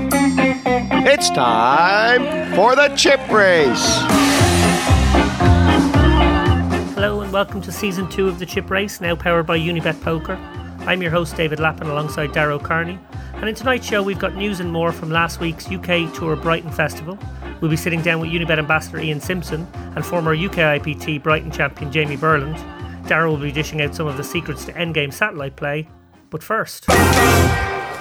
It's time for the chip race. Hello and welcome to season two of the Chip Race, now powered by Unibet Poker. I'm your host David Lappin alongside Dara O'Kearney, and in tonight's show we've got news and more from last week's UK Tour Brighton Festival. We'll be sitting down with Unibet ambassador Ian Simpson and former UK IPT Brighton champion Jamie Burland. Darrow will be dishing out some of the secrets to endgame satellite play, but first.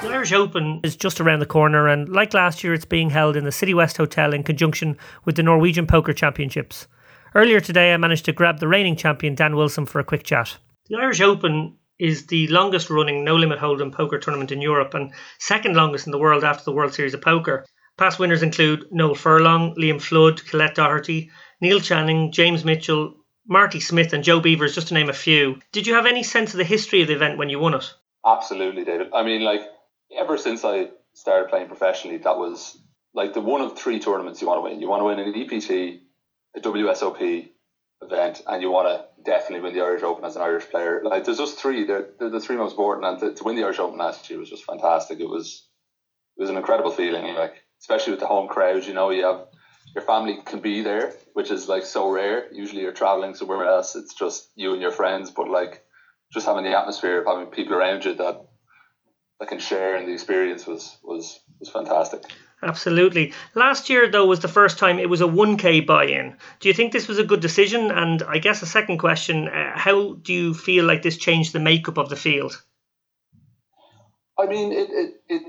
The Irish Open is just around the corner, and like last year, it's being held in the City West Hotel in conjunction with the Norwegian Poker Championships. Earlier today, I managed to grab the reigning champion Dan Wilson for a quick chat. The Irish Open is the longest running no limit hold'em poker tournament in Europe and second longest in the world after the World Series of Poker. Past winners include Noel Furlong, Liam Flood, Colette Doherty, Neil Channing, James Mitchell, Marty Smith, and Joe Beevers, just to name a few. Did you have any sense of the history of the event when you won it? Absolutely, David. I mean, like, ever since I started playing professionally, that was like the one of three tournaments you want to win. You want to win an EPT, a WSOP event, and you want to definitely win the Irish Open as an Irish player. Like there's just three. They're, they're the three most important, and to, to, win the Irish Open last year was just fantastic. It was it was an incredible feeling, like especially with the home crowd. You know, you have your family can be there, which is like so rare. Usually you're traveling somewhere else. It's just you and your friends, but like just having the atmosphere of having people around you that that can share and the experience was was was fantastic. Absolutely. Last year, though, was the first time it was a 1K buy in. Do you think this was a good decision? And I guess a second question uh, how do you feel like this changed the makeup of the field? I mean, it, it, it,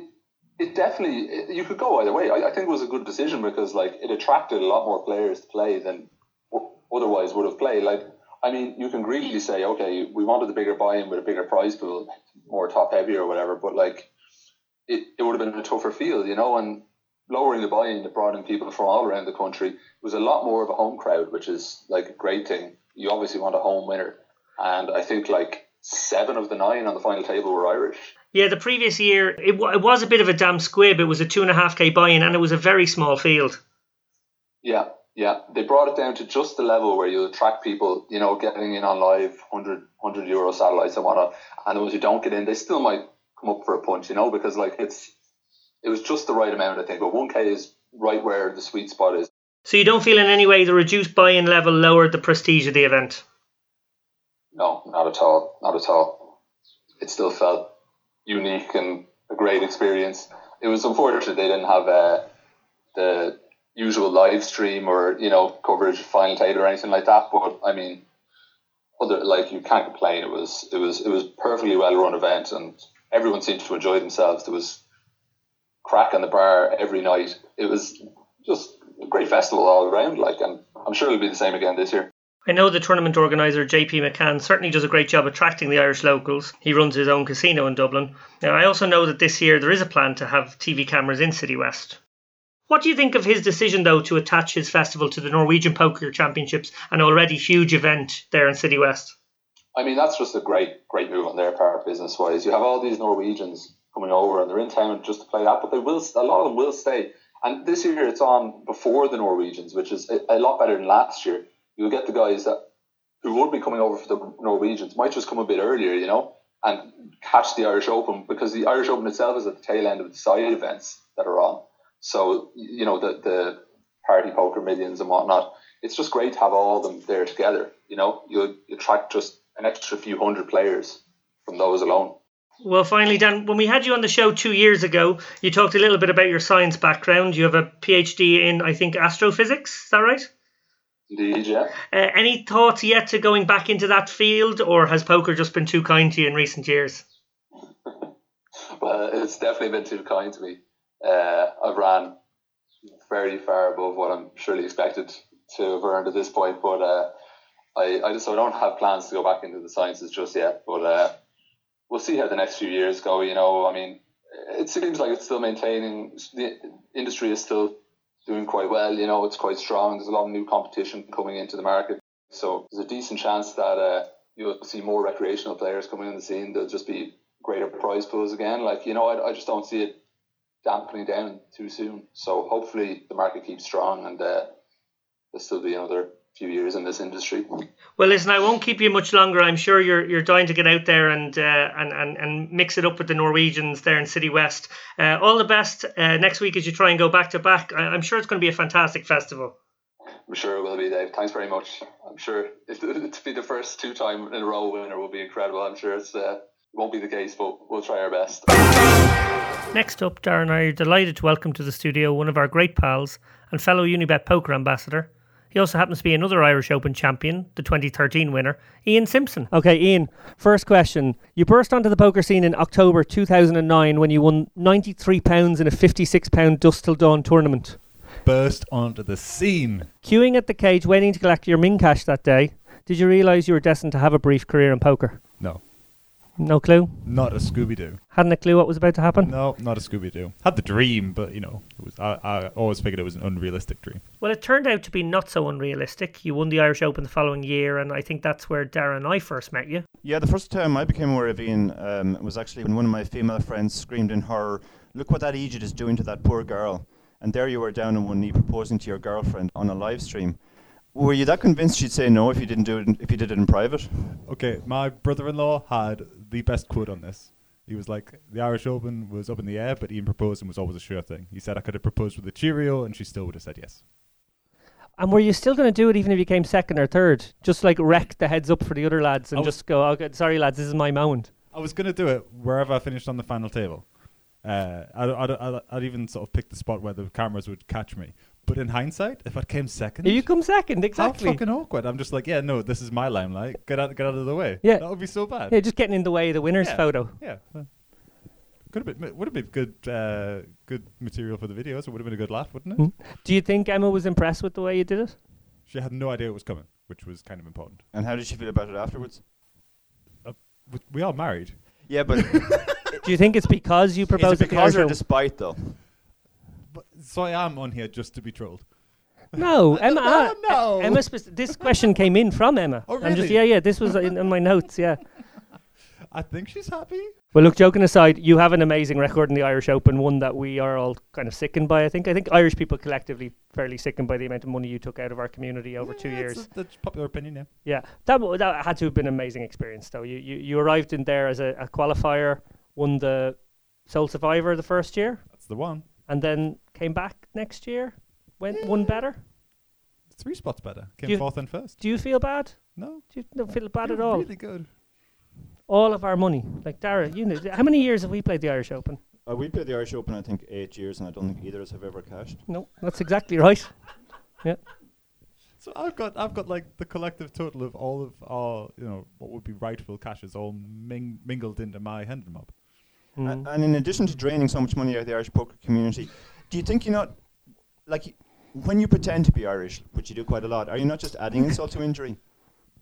it definitely, it, you could go either way. I, I think it was a good decision because, like, it attracted a lot more players to play than otherwise would have played. Like, I mean, you can greedily say, okay, we wanted a bigger buy-in with a bigger prize pool, more top heavy or whatever, but like, it, it would have been a tougher field, you know, and lowering the buy-in that brought in people from all around the country was a lot more of a home crowd, which is like a great thing. You obviously want a home winner, and I think like seven of the nine on the final table were Irish. Yeah, the previous year it, w- it was a bit of a damn squib. It was a two and a half k buy-in, and it was a very small field. Yeah, yeah, they brought it down to just the level where you attract people, you know, getting in on live 100, 100 euro satellites and whatnot. And those who don't get in, they still might come up for a punch, you know, because like it's, it was just the right amount, I think. But 1K is right where the sweet spot is. So you don't feel in any way the reduced buy-in level lowered the prestige of the event? No, not at all. Not at all. It still felt unique and a great experience. It was unfortunate they didn't have uh, the usual live stream or you know coverage final table or anything like that. But I mean, other like you can't complain. It was it was it was perfectly well run event, and everyone seemed to enjoy themselves. There was crack on the bar every night. It was just a great festival all around. Like, and I'm sure it'll be the same again this year. I know the tournament organiser JP McCann certainly does a great job attracting the Irish locals. He runs his own casino in Dublin. Now, I also know that this year there is a plan to have TV cameras in City West. What do you think of his decision, though, to attach his festival to the Norwegian Poker Championships, an already huge event there in City West? I mean, that's just a great, great move on their part, business wise. You have all these Norwegians coming over and they're in town just to play that, but they will, a lot of them will stay. And this year it's on before the Norwegians, which is a, lot better than last year. You'll get the guys that who would be coming over for the Norwegians might just come a bit earlier, you know, and catch the Irish Open because the Irish Open itself is at the tail end of the side events that are on. So you know the the party poker millions and whatnot. It's just great to have all of them there together. You know, you attract just an extra few hundred players from those alone. Well, finally, Dan, when we had you on the show two years ago, you talked a little bit about your science background. You have a PhD in, I think, astrophysics. Is that right? Indeed, yeah. Uh, any thoughts yet to going back into that field, or has poker just been too kind to you in recent years? well, it's definitely been too kind to me uh, I've ran very far above what I'm surely expected to have earned at this point. But uh, I, I just so I don't have plans to go back into the sciences just yet. But uh, we'll see how the next few years go. You know, I mean, it seems like it's still maintaining. The industry is still doing quite well. You know, it's quite strong. There's a lot of new competition coming into the market, so there's a decent chance that uh, you'll see more recreational players coming on the scene. There'll just be greater prize pools again. Like you know, I, I just don't see it dampening down too soon. So hopefully the market keeps strong and uh, there'll still be another few years in this industry. Well, listen, I won't keep you much longer. I'm sure you're you're dying to get out there and uh, and, and and mix it up with the Norwegians there in City West. Uh, all the best uh, next week as you try and go back to back. I- I'm sure it's going to be a fantastic festival. I'm sure it will be, Dave. Thanks very much. I'm sure if to be the first two time in a row winner will be incredible. I'm sure it's uh, won't be the case, but we'll try our best. Next up, Dara and I are delighted to welcome to the studio one of our great pals and fellow Unibet poker ambassador. He also happens to be another Irish Open champion, the 2013 winner, Ian Simpson. Okay, Ian, first question. You burst onto the poker scene in October 2009 when you won £93 in a £56 Dusk Till Dawn tournament. Burst onto the scene. Queuing at the cage, waiting to collect your min cash that day, did you realise you were destined to have a brief career in poker? No, No clue? not a Scooby Doo. Hadn't a clue what was about to happen? No, not a Scooby Doo. Had the dream, but you know, it was. I, I always figured it was an unrealistic dream. Well, it turned out to be not so unrealistic. You won the Irish Open the following year, and I think that's where Dara and I first met you. Yeah, the first time I became aware of Ian um, was actually when one of my female friends screamed in horror, "Look what that Egypt is doing to that poor girl!" And there you were down on one knee proposing to your girlfriend on a live stream. Were you that convinced she'd say no if you didn't do it? In, if you did it in private? Okay, my brother-in-law had the best quote on this. He was like, "The Irish Open was up in the air, but Ian proposed and was always a sure thing." He said, "I could have proposed with a Cheerio, and she still would have said yes." And were you still going to do it even if you came second or third? Just like wreck the heads up for the other lads and just go, okay, sorry lads, this is my moment. I was gonna do it wherever I finished on the final table. Uh, I'd, I'd, I'd, I'd even sort of pick the spot where the cameras would catch me. But in hindsight, if I came second, You come second, exactly. How fucking awkward! I'm just like, yeah, no, this is my limelight. Get out, get out of the way. Yeah. that would be so bad. Yeah, just getting in the way of the winner's Yeah. photo. Yeah. uh, Could have been, would have been good, uh, good material for the videos. It would have been a good laugh, wouldn't it? Mm. Do you think Emma was impressed with the way you did it? She had no idea it was coming, which was kind of important. And how did she feel about it afterwards? We, we are married. Yeah, but Do you think it's because you is proposed it at the because Irish or despite though? But, so I am on here just to be trolled. No, Emma. No, no. Emma. This question came in from Emma. Oh, I'm just really? yeah, yeah. This was in, in my notes. Yeah. I think she's happy. Well, look, joking aside, you have an amazing record in the Irish Open, one that we are all kind of sickened by. I think. I think Irish people collectively fairly sickened by the amount of money you took out of our community over two Yeah, years. That's, that's popular opinion, yeah. Yeah, that w- that had to have been an amazing experience, though. You you, you arrived in there as a, a qualifier, won the Soul Survivor the first year, That's the one. and then came back next year, went one better. Three spots better. Came you- fourth and first. Do you feel bad? No, Do you not feel bad you're at all? Really good. All of our money, like Dara, you know, how many years have we played the Irish Open? Uh, we played the Irish Open, I think, eight years, and I don't think either of us have ever cashed. No, that's exactly right. Yeah, So I've got I've got like the collective total of all of our you know what would be rightful cashes all ming- mingled into my Hendon Mob. A- Mm. and in addition to draining so much money out of the Irish poker community, do you think you're not like when you pretend to be Irish, which you do quite a lot? Are you not just adding insult to injury?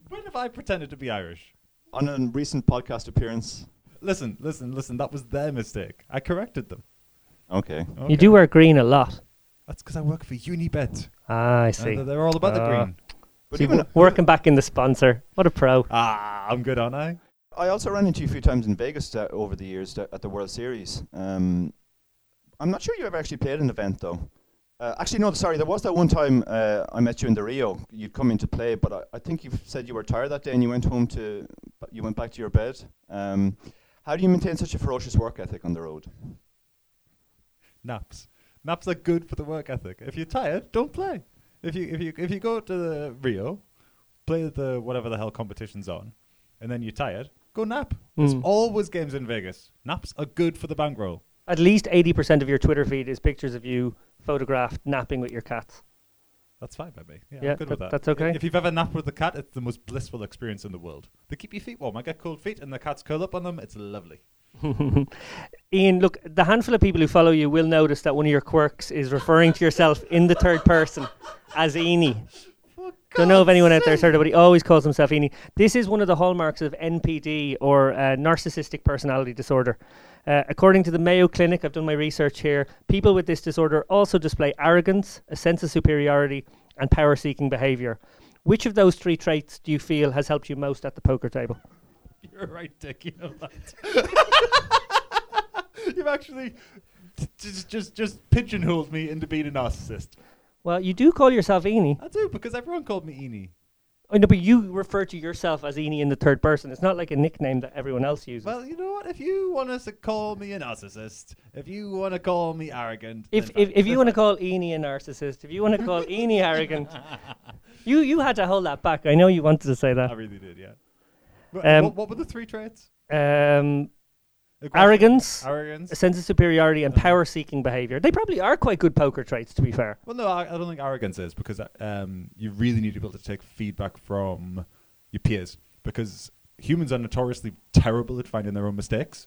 When have I pretended to be Irish? On a recent podcast appearance, Listen, listen, listen. That was their mistake. I corrected them. okay. You do wear green a lot. That's because I work for Unibet. Ah, I and see. they're- they're all about the Ah. green. But See, even w- working back in the sponsor. What a pro. Ah, I'm good, aren't I? I also ran into you a few times in Vegas uh, over the years uh, at the World Series. Um, I'm not sure you ever actually played an event though. Uh, actually, no. Sorry, there was that one time uh, I met you in the Rio. You'd come in to play, but I, I think you said you were tired that day and you went home to. You went back to your bed. Um, how do you maintain such a ferocious work ethic on the road? Naps. Naps are good for the work ethic. If you're tired, don't play. If you if you if you go to the Rio, play the whatever the hell competition's on, and then you're tired, go nap. There's Mm. always games in Vegas. Naps are good for the bankroll. At least 80% of your Twitter feed is pictures of you photographed napping with your cats. That's fine by me. Yeah, Yeah, I'm good with that- that. that's okay. If you've ever napped with a cat, it's the most blissful experience in the world. They keep your feet warm. I get cold feet, and the cats curl up on them. It's lovely. Ian, look, the handful of people who follow you will notice that one of your quirks is referring to yourself in the third person as Eenie. Don't know if anyone out there's heard of it. He always calls himself Eenie. This is one of the hallmarks of NPD or uh, narcissistic personality disorder. Uh, according to the Mayo Clinic, I've done my research here. People with this disorder also display arrogance, a sense of superiority, and power-seeking behavior. Which of those three traits do you feel has helped you most at the poker table? You're right, Dick. You know that. You've actually t- just just just pigeonholed me into being a narcissist. Well, you do call yourself Eenie. I do because everyone called me Eenie. I know, but you refer to yourself as Eni in the third person. It's not like a nickname that everyone else uses. Well, you know what? If you want us to call me a narcissist, if you want to call me arrogant, if, if, if you want to call Eni a narcissist, if you want to call Eni arrogant, you you had to hold that back. I know you wanted to say that. I really did, yeah. Um, what, what were the three traits? Um, arrogance, arrogance. a sense of superiority, and power-seeking behavior. They probably are quite good poker traits, to be fair. Well, no, I, I don't think arrogance is because um, you really need to be able to take feedback from your peers because humans are notoriously terrible at finding their own mistakes.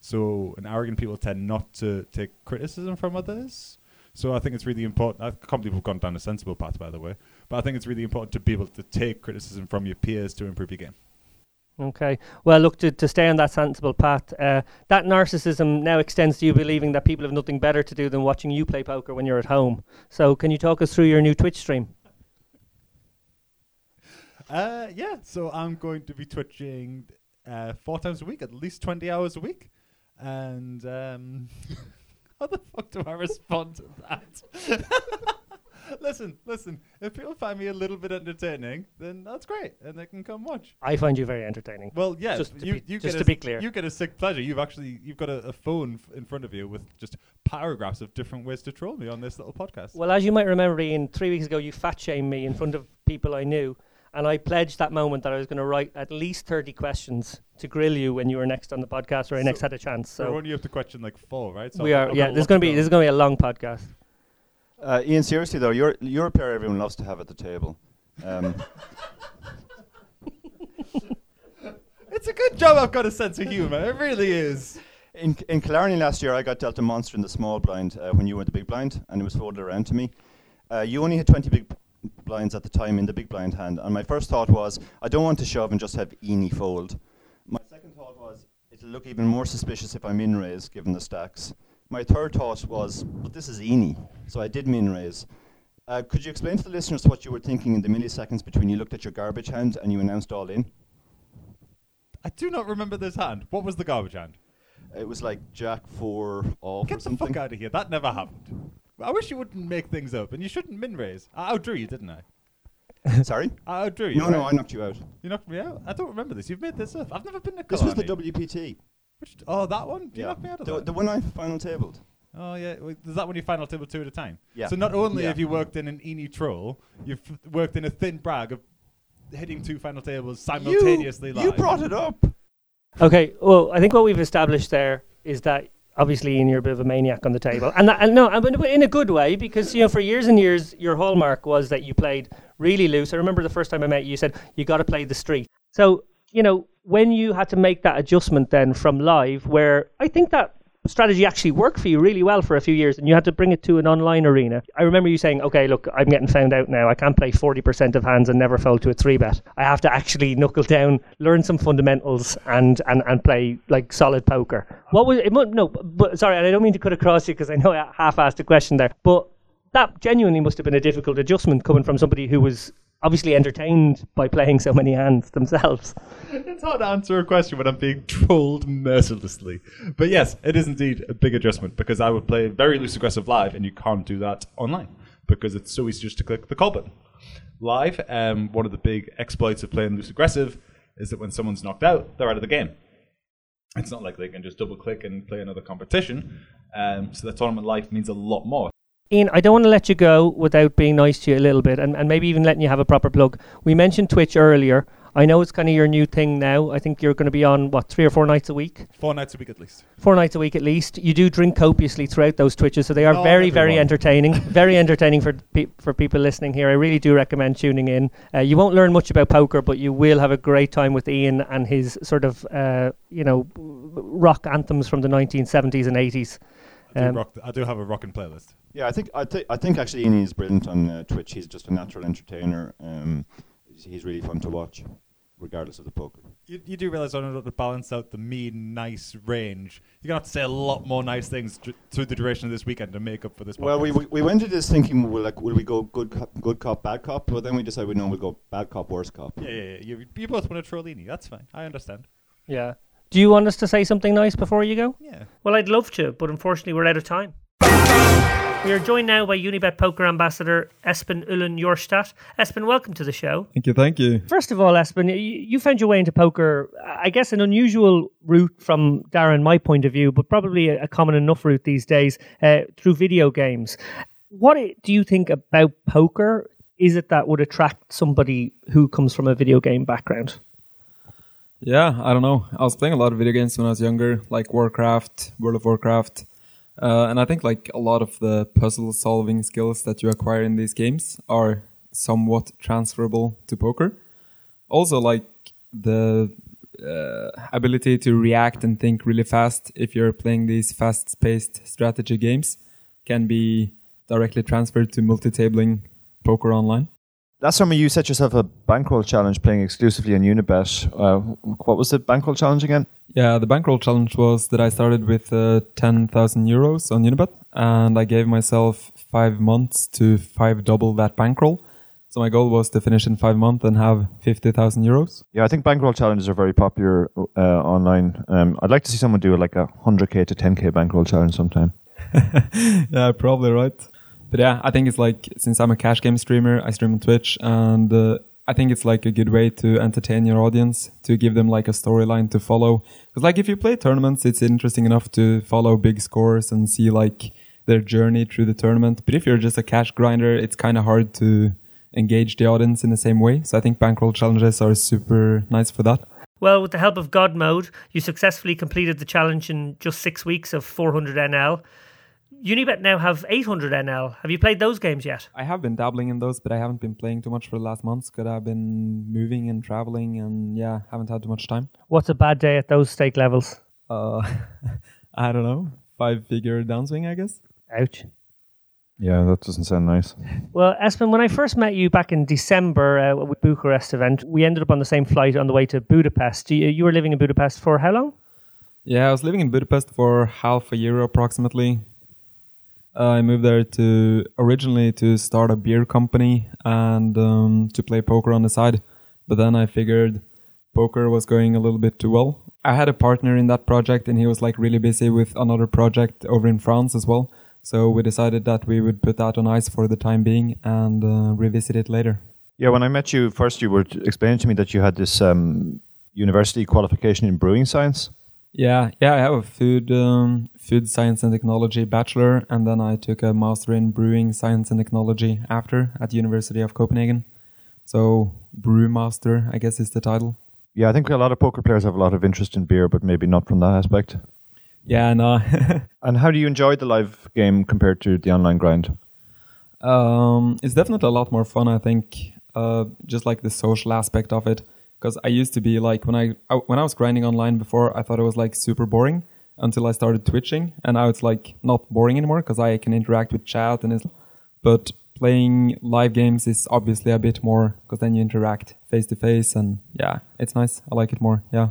So, and arrogant people tend not to take criticism from others. So, I think it's really important. I can't believe we've gone down a sensible path, by the way. But I think it's really important to be able to take criticism from your peers to improve your game. Okay. Well, look, to, to stay on that sensible path, uh, that narcissism now extends to you believing that people have nothing better to do than watching you play poker when you're at home. So, can you talk us through your new Twitch stream? Uh, yeah, so I'm going to be twitching uh, four times a week, at least 20 hours a week. And um, how the fuck do I respond to that? listen, listen, if people find me a little bit entertaining, then that's great, and they can come watch. I find you very entertaining. Well, yeah, Just to you, be- you just get to a, be clear. you get a sick pleasure. You've actually you've got a, a phone f- in front of you with just paragraphs of different ways to troll me on this little podcast. Well, as you might remember, Ian, three weeks ago you fat shamed me in front of people I knew, and I pledged that moment that I was going to write at least 30 questions to grill you when you were next on the podcast or I So next had a chance. We're So only up to question like four, right? So we are, yeah. There's lots going to be this is going to be a long podcast. Uh, Ian, seriously though, you're you're a player everyone loves to have at the table. Um, It's a good job I've got a sense of humour. It really is. in in Killarney last year, I got dealt a monster in the small blind uh, when you were the big blind, and it was folded around to me. Uh, you only had 20 big blinds at the time in the big blind hand, and my first thought was, I don't want to shove and just have Eeny fold. My second thought was, it'll look even more suspicious if I'm in raise, given the stacks. My third thought was, but this is Eeny, so I did min raise. Uh, could you explain to the listeners what you were thinking in the milliseconds between you looked at your garbage hand and you announced all in? I do not remember this hand. What was the garbage hand? It was like Jack four off or Get the something. fuck out of here. That never happened. I wish you wouldn't make things up, and you shouldn't min raise. I outdrew you, didn't I? Sorry? I outdrew you. No, no. I knocked you out. You knocked me out. I don't remember this. You've made this up. I've never been to This was the WPT. Which, oh, that one? You knocked me out of the, that. the one I final tabled. Oh yeah, Wait, is that when you final table two at a time? Yeah. So not only Yeah. have you worked in an Eni troll, you've f- worked in a thin brag of hitting two final tables simultaneously you, live. you brought it up. Okay, well, I think what we've established there is that obviously Ian, you're a bit of a maniac on the table, and, that, and no, and but in a good way because you know for years and years your hallmark was that you played really loose. I remember the first time I met you, you said you got to play the street. So you know when you had to make that adjustment then from live, where I think that strategy actually worked for you really well for a few years and you had to bring it to an online arena. I remember you saying, okay, look, I'm getting found out now. I can't play 40% of hands and never fold to a three bet. I have to actually knuckle down, learn some fundamentals and, and, and play like solid poker. What was it? No, but sorry, I don't mean to cut across you because I know I half asked a question there, but that genuinely must have been a difficult adjustment coming from somebody who was obviously entertained by playing so many hands themselves. It's hard to answer a question when I'm being trolled mercilessly. But yes, it is indeed a big adjustment because I would play very loose aggressive live, and you can't do that online because it's so easy just to click the call button. Live, um, one of the big exploits of playing loose aggressive is that when someone's knocked out, they're out of the game. It's not like they can just double click and play another competition. Um, so the tournament life means a lot more. Ian, I don't want to let you go without being nice to you a little bit and, and maybe even letting you have a proper plug. We mentioned Twitch earlier. I know it's kind of your new thing now. I think you're going to be on, what, three or four nights a week? Four nights a week at least. Four nights a week at least. You do drink copiously throughout those Twitches, so they are Not very, very entertaining. very entertaining for pe- for people listening here. I really do recommend tuning in. Uh, you won't learn much about poker, but you will have a great time with Ian and his sort of, uh, you know, rock anthems from the 1970s and 80s. I do, Um, rock I do have a rocking playlist. Yeah, I think I, thi- I think actually Ian is brilliant on uh, Twitch. He's just a natural entertainer. Um, he's, he's really fun to watch, regardless of the poker. You, you do realize in order to have to balance out the mean, nice range, you're going to have to say a lot more nice things dr- through the duration of this weekend to make up for this. Well, we, we we went into this thinking, will like, will we go good cop, good cop, bad cop? But then we decided, no, we'll go bad cop, worse cop. Yeah, yeah, yeah. You, you both want to Trollini. That's fine. I understand. Yeah. Do you want us to say something nice before you go? Yeah. Well, I'd love to, but unfortunately, we're out of time. We are joined now by Unibet Poker Ambassador Espen Uhlen Jorstad. Espen, welcome to the show. Thank you, thank you. First of all, Espen, you, you found your way into poker, I guess an unusual route from Dara and, my point of view, but probably a, a common enough route these days uh, through video games. What do you think about poker? Is it that would attract somebody who comes from a video game background? Yeah, I don't know. I was playing a lot of video games when I was younger, like Warcraft, World of Warcraft. Uh, and I think like a lot of the puzzle solving skills that you acquire in these games are somewhat transferable to poker. Also, like the uh, ability to react and think really fast if you're playing these fast paced strategy games can be directly transferred to multi tabling poker online. Last summer, you set yourself a bankroll challenge playing exclusively on Unibet. Uh, what was the bankroll challenge again? Yeah, the bankroll challenge was that I started with uh, 10,000 euros on Unibet and I gave myself five months to five double that bankroll. So my goal was to finish in five months and have 50,000 euros. Yeah, I think bankroll challenges are very popular uh, online. Um, I'd like to see someone do like a 100k to 10k bankroll challenge sometime. yeah, probably right. But yeah, I think it's like since I'm a cash game streamer, I stream on Twitch, and uh, I think it's like a good way to entertain your audience to give them like a storyline to follow. Because like if you play tournaments, it's interesting enough to follow big scores and see like their journey through the tournament. But if you're just a cash grinder, it's kind of hard to engage the audience in the same way. So I think bankroll challenges are super nice for that. Well, with the help of God Mode, you successfully completed the challenge in just six weeks of 400 NL. Unibet now have 800 NL. Have you played those games yet? I have been dabbling in those, but I haven't been playing too much for the last months because I've been moving and traveling and yeah, haven't had too much time. What's a bad day at those stake levels? Uh, I don't know. Five figure downswing, I guess. Ouch. Yeah, that doesn't sound nice. Well, Espen, when I first met you back in December uh, with Bucharest event, we ended up on the same flight on the way to Budapest. You, you were living in Budapest for how long? Yeah, I was living in Budapest for half a year approximately. Uh, I moved there to originally to start a beer company and um, to play poker on the side, but then I figured poker was going a little bit too well. I had a partner in that project, and he was like really busy with another project over in France as well. So we decided that we would put that on ice for the time being and uh, revisit it later. Yeah, when I met you first, you were explaining to me that you had this um, university qualification in brewing science. Yeah, yeah, I have a food um, food science and technology bachelor, and then I took a master in brewing science and technology after at the University of Copenhagen. So brewmaster, I guess, is the title. Yeah, I think a lot of poker players have a lot of interest in beer, but maybe not from that aspect. Yeah, no. and how do you enjoy the live game compared to the online grind? Um, it's definitely a lot more fun, I think. Uh, just like the social aspect of it because I used to be like when I, I, when I was grinding online before, I thought it was like super boring until I started twitching, and now it's like not boring anymore because I can interact with chat and it's. But playing live games is obviously a bit more because then you interact face to face, and yeah, it's nice. I like it more. Yeah.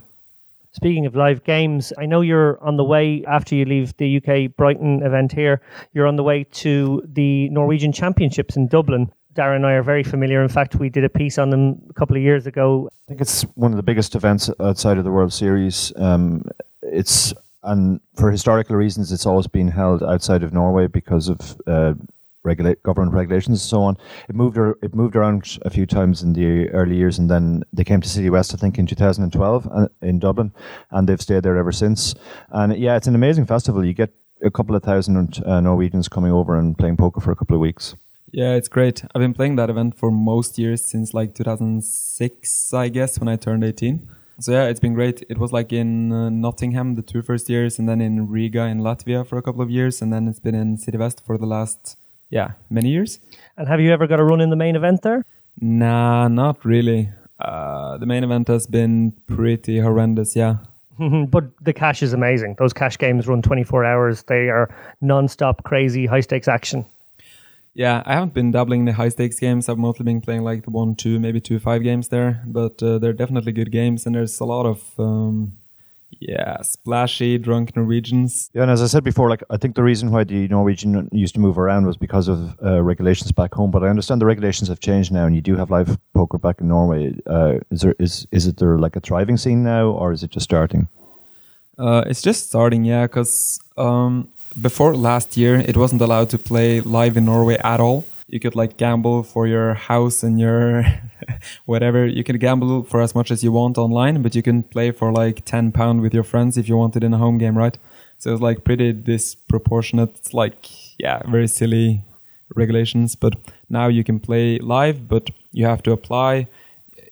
Speaking of live games, I know you're on the way after you leave the UK Brighton event here. You're on the way to the Norwegian Championships in Dublin. Dara and I are very familiar. In fact, we did a piece on them a couple of years ago. I think it's one of the biggest events outside of the World Series. Um, it's and for historical reasons, it's always been held outside of Norway because of uh, regulate government regulations and so on. It moved it moved around a few times in the early years, and then they came to City West, I think, in 2012 uh, in Dublin, and they've stayed there ever since. And yeah, it's an amazing festival. You get a couple of thousand uh, Norwegians coming over and playing poker for a couple of weeks. Yeah, it's great. I've been playing that event for most years since like 2006, I guess, when I turned 18. So yeah, it's been great. It was like in uh, Nottingham the two first years, and then in Riga in Latvia for a couple of years, and then it's been in City West for the last yeah many years. And have you ever got a run in the main event there? Nah, not really. Uh, the main event has been pretty horrendous. Yeah. but the cash is amazing. Those cash games run 24 hours. They are non-stop crazy high stakes action. Yeah, I haven't been dabbling in the high stakes games. I've mostly been playing like the one, two, maybe two, five games there. But uh, they're definitely good games, and there's a lot of um, yeah, splashy drunk Norwegians. Yeah, and as I said before, like I think the reason why the Norwegian used to move around was because of uh, regulations back home. But I understand the regulations have changed now, and you do have live poker back in Norway. Uh, is there is is it there like a thriving scene now, or is it just starting? Uh, it's just starting, yeah, because um, before last year, it wasn't allowed to play live in Norway at all. You could like gamble for your house and your whatever. You can gamble for as much as you want online, but you can play for like 10 pound with your friends if you want it in a home game, right? So it's like pretty disproportionate. Like, yeah, very silly regulations. But now you can play live, but you have to apply.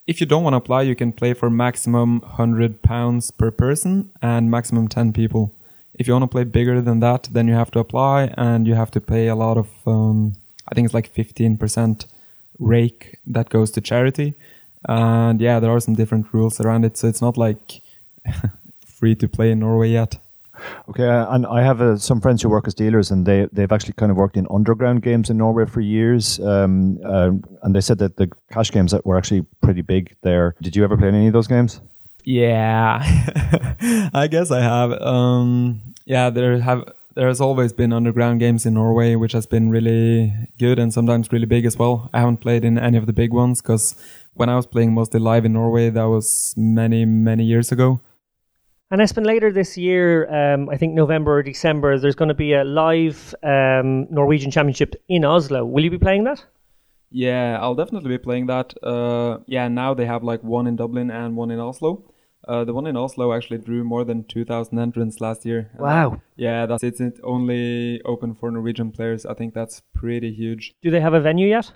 If you don't want to apply, you can play for maximum 100 pounds per person and maximum 10 people. If you want to play bigger than that, then you have to apply and you have to pay a lot of, um, I think it's like 15% rake that goes to charity. And yeah, there are some different rules around it. So it's not like free to play in Norway yet. Okay, uh, and I have uh, some friends who work as dealers, and they they've actually kind of worked in underground games in Norway for years. Um, uh, and they said that the cash games that were actually pretty big there. Did you ever play any of those games? Yeah, I guess I have. Um, yeah, there have there has always been underground games in Norway, which has been really good and sometimes really big as well. I haven't played in any of the big ones because when I was playing mostly live in Norway, that was many many years ago. And Espen, later this year, um, I think November or December, there's going to be a live um, Norwegian Championship in Oslo. Will you be playing that? Yeah, I'll definitely be playing that. Uh, yeah, now they have like one in Dublin and one in Oslo. Uh, the one in Oslo actually drew more than 2,000 entrants last year. Wow. Yeah, that's it's only open for Norwegian players. I think that's pretty huge. Do they have a venue yet?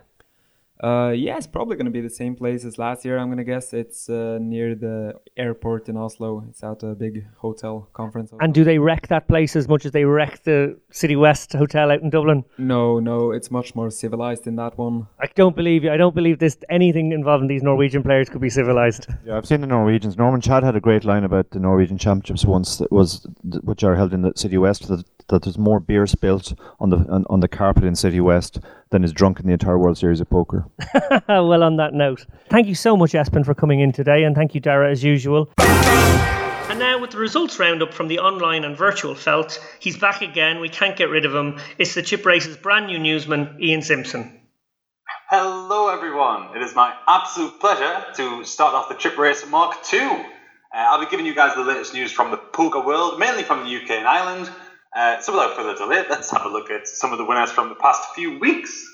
Uh, yeah, it's probably going to be the same place as last year. I'm going to guess it's uh, near the airport in Oslo. It's at a big hotel conference. And do they wreck that place as much as they wreck the City West hotel out in Dublin? No, no, it's much more civilized in that one. I don't believe you. I don't believe this. Anything involving these Norwegian players could be civilized. Yeah, I've seen the Norwegians. Norman Chad had a great line about the Norwegian Championships once that was which are held in the City West. That, that there's more beer spilt on the on, on the carpet in City West than is drunk in the entire World Series of Poker. well, on that note, thank you so much, Espen, for coming in today, and thank you, Dara, as usual. And now, with the results roundup from the online and virtual felt, he's back again. We can't get rid of him. It's the Chip Race's brand new newsman, Ian Simpson. Hello, everyone. It is my absolute pleasure to start off the Chip Race Mark II. Uh, I'll be giving you guys the latest news from the poker world, mainly from the UK and Ireland. Uh, so without further delay, let's have a look at some of the winners from the past few weeks.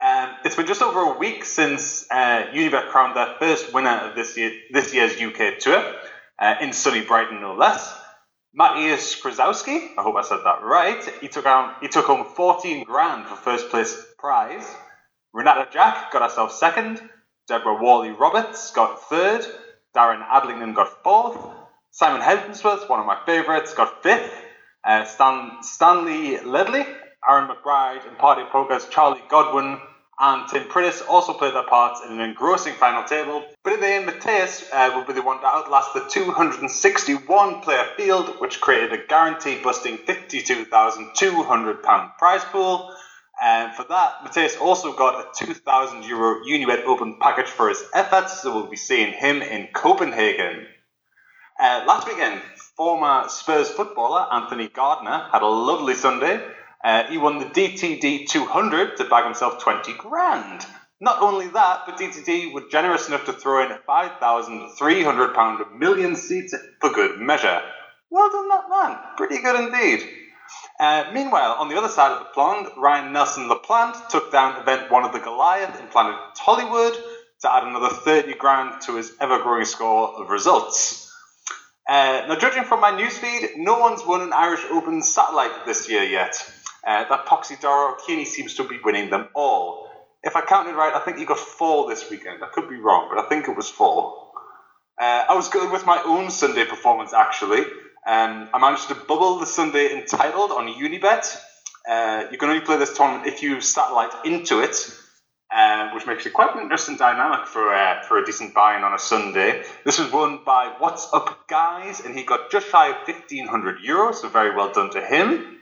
Um, it's been just over a week since uh, crowned their first winner of this year this year's UK tour uh, in sunny Brighton, no less. Matthias Krasowski, I hope I said that right. He took home he took home 14 grand for first place prize. Renata Jack got herself second. Deborah Worley Roberts got third. Darren Adlington got fourth. Simon Hemsworth, one of my favourites, got fifth. Uh, Stan, Stanley Ledley, Aaron McBride, and Party Poker's Charlie Godwin and Tim Prittis also played their parts in an engrossing final table. But in the end, Mateus uh, will be the one to outlast the 261 player field, which created a guarantee busting £52,200 prize pool. And for that, Mateus also got a 2,000 euro Unibet Open package for his efforts, so we'll be seeing him in Copenhagen. Uh, last weekend, former Spurs footballer Anthony Gardner had a lovely Sunday. Uh, he won the DTD 200 to bag himself 20 grand. Not only that, but DTD were generous enough to throw in a £5,300 million seats for good measure. Well done, that man. Pretty good indeed. Uh, meanwhile, on the other side of the pond, Ryan Nelson LaPlante took down event one of the Goliath in Planet Hollywood to add another 30 grand to his ever growing score of results. Uh, now, judging from my newsfeed, no one's won an Irish Open satellite this year yet. Uh, that Poxy Dara O'Kearney seems to be winning them all. If I counted right, I think he got four this weekend. I could be wrong, but I think it was four. Uh, I was good with my own Sunday performance, actually. Um, I managed to bubble the Sunday entitled on Unibet. Uh, you can only play this tournament if you satellite into it, uh, which makes it quite an interesting dynamic for uh, for a decent buy-in on a Sunday. This was won by What's Up Guys, and he got just shy of 1,500 euros, so very well done to him.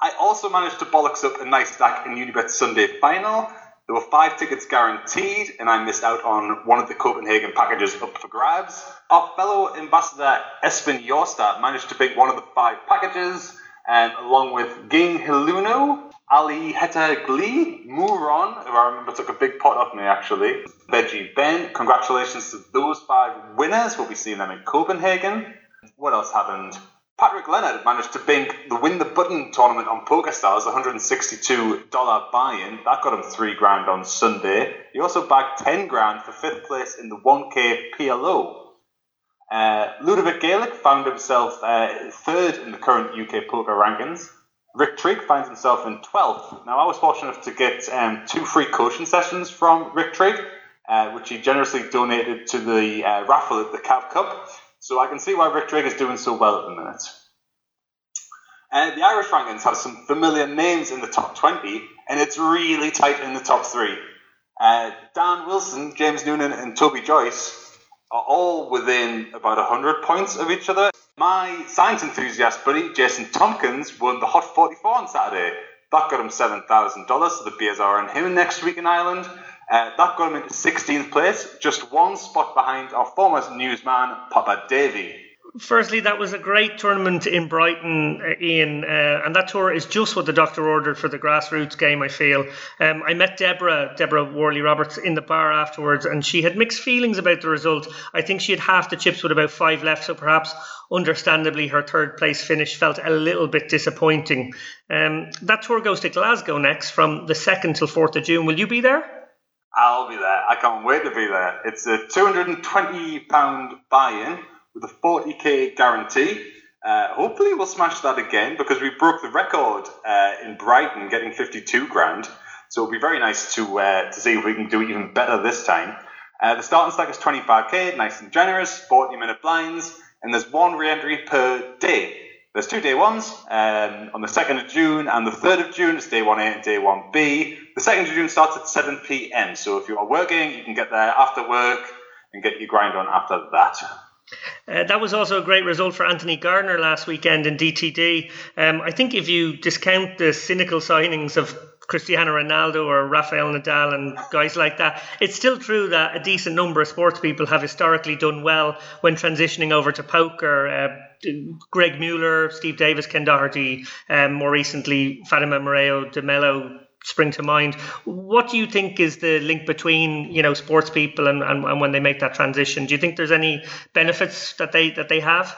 I also managed to bollocks up a nice stack in Unibet Sunday final. There were five tickets guaranteed, and I missed out on one of the Copenhagen packages up for grabs. Our fellow ambassador Espen Jorstad managed to pick one of the five packages, and along with Ging Hiluno, Ali Heta Glee, Muron, who I remember took a big pot off me actually, Veggie Ben. Congratulations to those five winners. We'll be seeing them in Copenhagen. What else happened? Patrick Leonard managed to bink the Win the Button tournament on PokerStars, $162 buy-in. That got him three grand on Sunday. He also bagged 10 grand for fifth place in the 1K PLO. Uh, Ludovic Geilich found himself uh, third in the current UK poker rankings. Rick Trigg finds himself in 12th. Now, I was fortunate enough to get um, two free coaching sessions from Rick Trigg, uh, which he generously donated to the uh, raffle at the Cav Cup. So I can see why Rick Trigg is doing so well at the minute. Uh, the Irish rankings have some familiar names in the top 20, and it's really tight in the top three. Uh, Dan Wilson, James Noonan, and Toby Joyce are all within about 100 points of each other. My science enthusiast buddy, Jason Tompkins, won the Hot 44 on Saturday. That got him $7,000, so the beers are on him next week in Ireland. Uh, that got him into 16th place, just one spot behind our former newsman, Papa Davy. Firstly, that was a great tournament in Brighton, uh, Ian, uh, and that tour is just what the doctor ordered for the grassroots game. I feel. Um, I met Deborah, Deborah Worley Roberts, in the bar afterwards, and she had mixed feelings about the result. I think she had half the chips with about five left, so perhaps, understandably, her third place finish felt a little bit disappointing. Um, that tour goes to Glasgow next, from the second till fourth of June. Will you be there? I'll be there. I can't wait to be there. It's a two hundred and twenty pound buy-in with a 40k guarantee. Uh, hopefully, we'll smash that again because we broke the record uh, in Brighton, getting 52 grand. So it'll be very nice to uh, to see if we can do even better this time. Uh, the starting stack is 25k, nice and generous, 40 minute blinds, and there's one re-entry per day. There's two day ones um, on the 2nd of June and the 3rd of June. It's day 1A and day 1B. The 2nd of June starts at 7 p.m. So if you are working, you can get there after work and get your grind on after that. Uh, that was also a great result for Anthony Gardner last weekend in DTD. Um, I think if you discount the cynical signings of Cristiano Ronaldo or Rafael Nadal and guys like that, it's still true that a decent number of sports people have historically done well when transitioning over to poker. Uh, Greg Mueller, Steve Davis, Ken Doherty, um, more recently Fatima Moreira de Melo spring to mind. What do you think is the link between you know sports people and, and, and when they make that transition? Do you think there's any benefits that they that they have?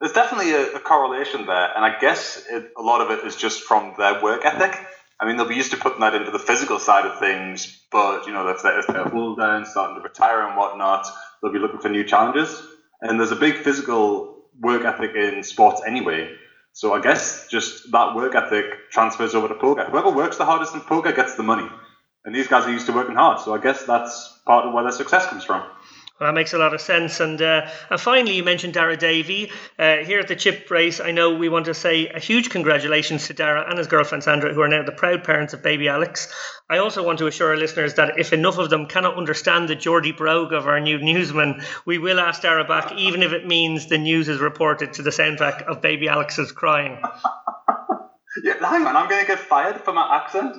There's definitely a, a correlation there, and I guess it, a lot of it is just from their work ethic. I mean, they'll be used to putting that into the physical side of things, but you know, if they're, if they're down, starting to retire and whatnot, they'll be looking for new challenges. And there's a big physical work ethic in sports anyway. So I guess just that work ethic transfers over to poker. Whoever works the hardest in poker gets the money. And these guys are used to working hard. So I guess that's part of where their success comes from. Well, that makes a lot of sense. And uh, and finally, you mentioned Dara Davy. Uh, here at the chip race, I know we want to say a huge congratulations to Dara and his girlfriend Sandra, who are now the proud parents of baby Alex. I also want to assure our listeners that if enough of them cannot understand the Geordie brogue of our new newsman, we will ask Dara back, even if it means the news is reported to the soundtrack of baby Alex's crying. yeah, hang on, I'm going to get fired for my accent?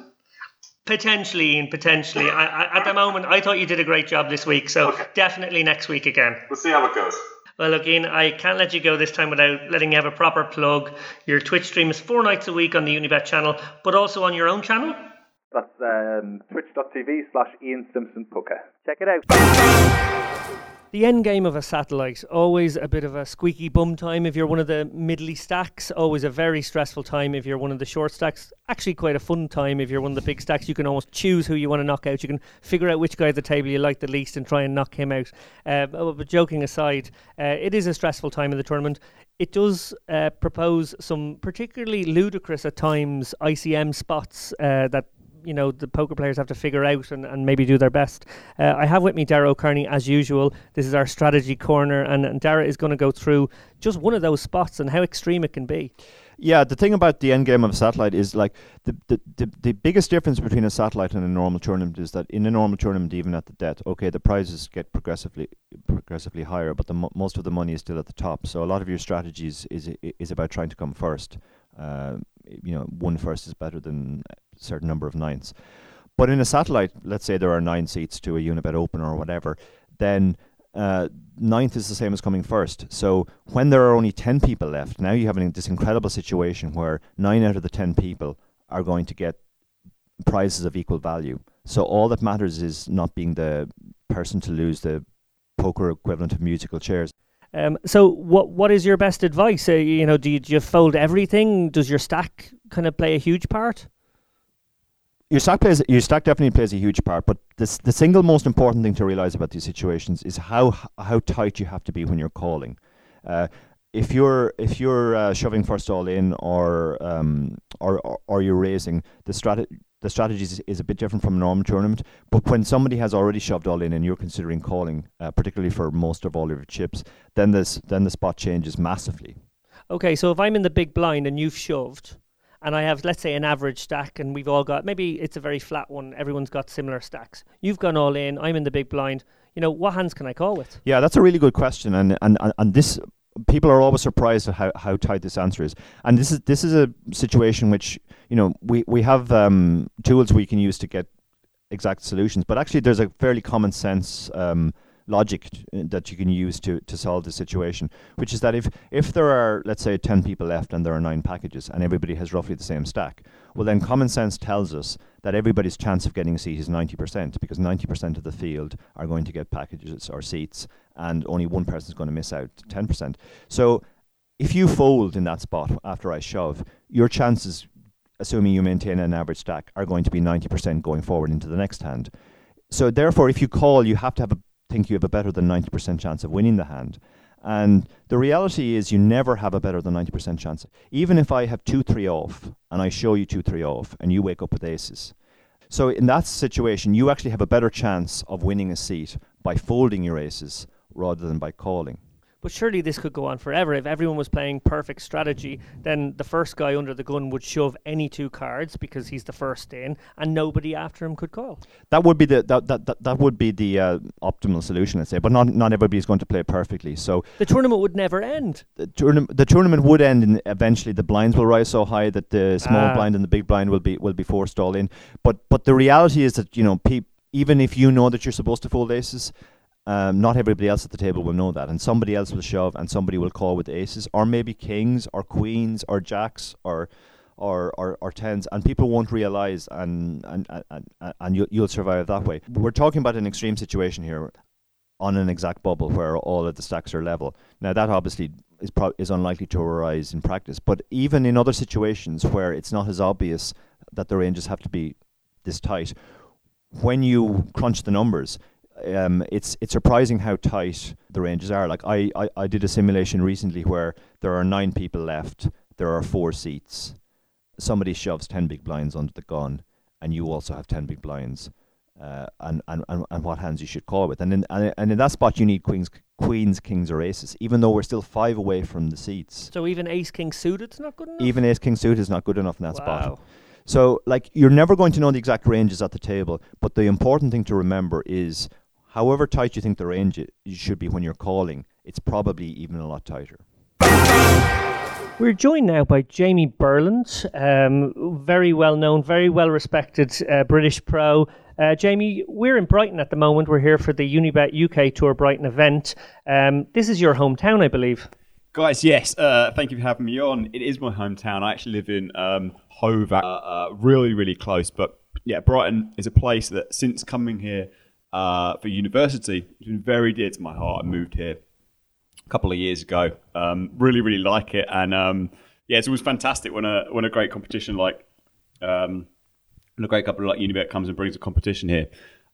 Potentially, Ian, potentially. I, I, at the moment, I thought you did a great job this week, so okay. definitely next week again. We'll see how it goes. Well, look, Ian, I can't let you go this time without letting you have a proper plug. Your Twitch stream is four nights a week on the Unibet channel, but also on your own channel. That's um, twitch.tv slash Ian Simpson Poker. Check it out. The end game of a satellite, always a bit of a squeaky bum time if you're one of the middly stacks, always a very stressful time if you're one of the short stacks. Actually, quite a fun time if you're one of the big stacks. You can almost choose who you want to knock out. You can figure out which guy at the table you like the least and try and knock him out. Uh, but joking aside, uh, it is a stressful time in the tournament. It does uh, propose some particularly ludicrous at times ICM spots uh, that you know the poker players have to figure out and, and maybe do their best. Uh, I have with me Dara O'Kearney as usual. This is our strategy corner, and, and Dara is going to go through just one of those spots and how extreme it can be. Yeah, the thing about the end game of a satellite is like the, the, the, the, biggest difference between a satellite and a normal tournament is that in a normal tournament, even at the death, okay, the prizes get progressively progressively higher, but the mo- most of the money is still at the top. So a lot of your strategies is is about trying to come first. Uh, you know, one first is better than certain number of nines. But in a satellite, let's say there are nine seats to a Unibet Open or whatever, then uh, ninth is the same as coming first. So when there are only 10 people left, now you have an, this incredible situation where nine out of the 10 people are going to get prizes of equal value. So all that matters is not being the person to lose the poker equivalent of musical chairs. Um, so, what what is your best advice? Uh, you know, do you, do you fold everything? Does your stack kind of play a huge part? Your stack plays your definitely plays a huge part, but this, the single most important thing to realize about these situations is how how tight you have to be when you're calling. Uh, if you're if you're uh, shoving first all in or um, or, or, or you're raising, the strategy the strategy is, is, a bit different from a normal tournament. But when somebody has already shoved all in and you're considering calling, uh, particularly for most of all your chips, then this then the spot changes massively. Okay, so if I'm in the big blind and you've shoved, and I have, let's say, an average stack, and we've all got maybe it's a very flat one. Everyone's got similar stacks. You've gone all in. I'm in the big blind. You know, what hands can I call with? Yeah, that's a really good question, and and and this people are always surprised at how, how tight this answer is. And this is this is a situation which you know we we have um, tools we can use to get exact solutions, but actually there's a fairly common sense. Um, logic uh, that you can use to, to solve the situation, which is that if, if there are, let's say, 10 people left and there are nine packages and everybody has roughly the same stack, well, then common sense tells us that everybody's chance of getting a seat is 90% because 90% of the field are going to get packages or seats and only one person is going to miss out 10%. So if you fold in that spot after I shove, your chances, assuming you maintain an average stack, are going to be 90% going forward into the next hand. So therefore, if you call, you have to have a think you have a better than 90% chance of winning the hand. And the reality is, you never have a better than 90% chance. Even if I have 2 3 off and I show you 2 3 off and you wake up with aces. So, in that situation, you actually have a better chance of winning a seat by folding your aces rather than by calling. But surely this could go on forever. If everyone was playing perfect strategy, then the first guy under the gun would shove any two cards because he's the first in, and nobody after him could call. That would be the that that, that, that would be the uh, optimal solution, let's say. But not not everybody is going to play perfectly. So the tournament would never end. The, tourna- the tournament would end, and eventually the blinds will rise so high that the small ah. blind and the big blind will be will be forced all in. But but the reality is that you know even if you know that you're supposed to fold aces um, not everybody else at the table will know that, and somebody else will shove, and somebody will call with aces, or maybe kings, or queens, or jacks, or or, or, or tens, and people won't realize, and and and, and you, you'll survive that way. We're talking about an extreme situation here, on an exact bubble where all of the stacks are level. Now that obviously is pro- is unlikely to arise in practice, but even in other situations where it's not as obvious that the ranges have to be this tight, when you crunch the numbers, um, it's it's surprising how tight the ranges are. Like I, I, I did a simulation recently where there are nine people left, there are four seats. Somebody shoves ten big blinds under the gun, and you also have ten big blinds. Uh, and, and, and, and what hands you should call with. And in, and, and in that spot, you need queens, queens, kings, or aces, even though we're still five away from the seats. So even ace, king suited is not good enough? Even ace, king suited is not good enough in that wow. spot. So, like, you're never going to know the exact ranges at the table, but the important thing to remember is however tight you think the range should be when you're calling, it's probably even a lot tighter. We're joined now by Jamie Burland, um, very well known, very well respected uh, British pro. Uh, Jamie, we're in Brighton at the moment. We're here for the Unibet UK Tour Brighton event. Um, this is your hometown, I believe. Guys, yes, uh, thank you for having me on. It is my hometown. I actually live in um, Hove, uh, uh, really, really close. But yeah, Brighton is a place that since coming here uh, for university. It's been very dear to my heart. I moved here a couple of years ago. Um, really, really like it, and um, yeah, it's always fantastic when a when a great competition like um, a great couple like Unibet comes and brings a competition here.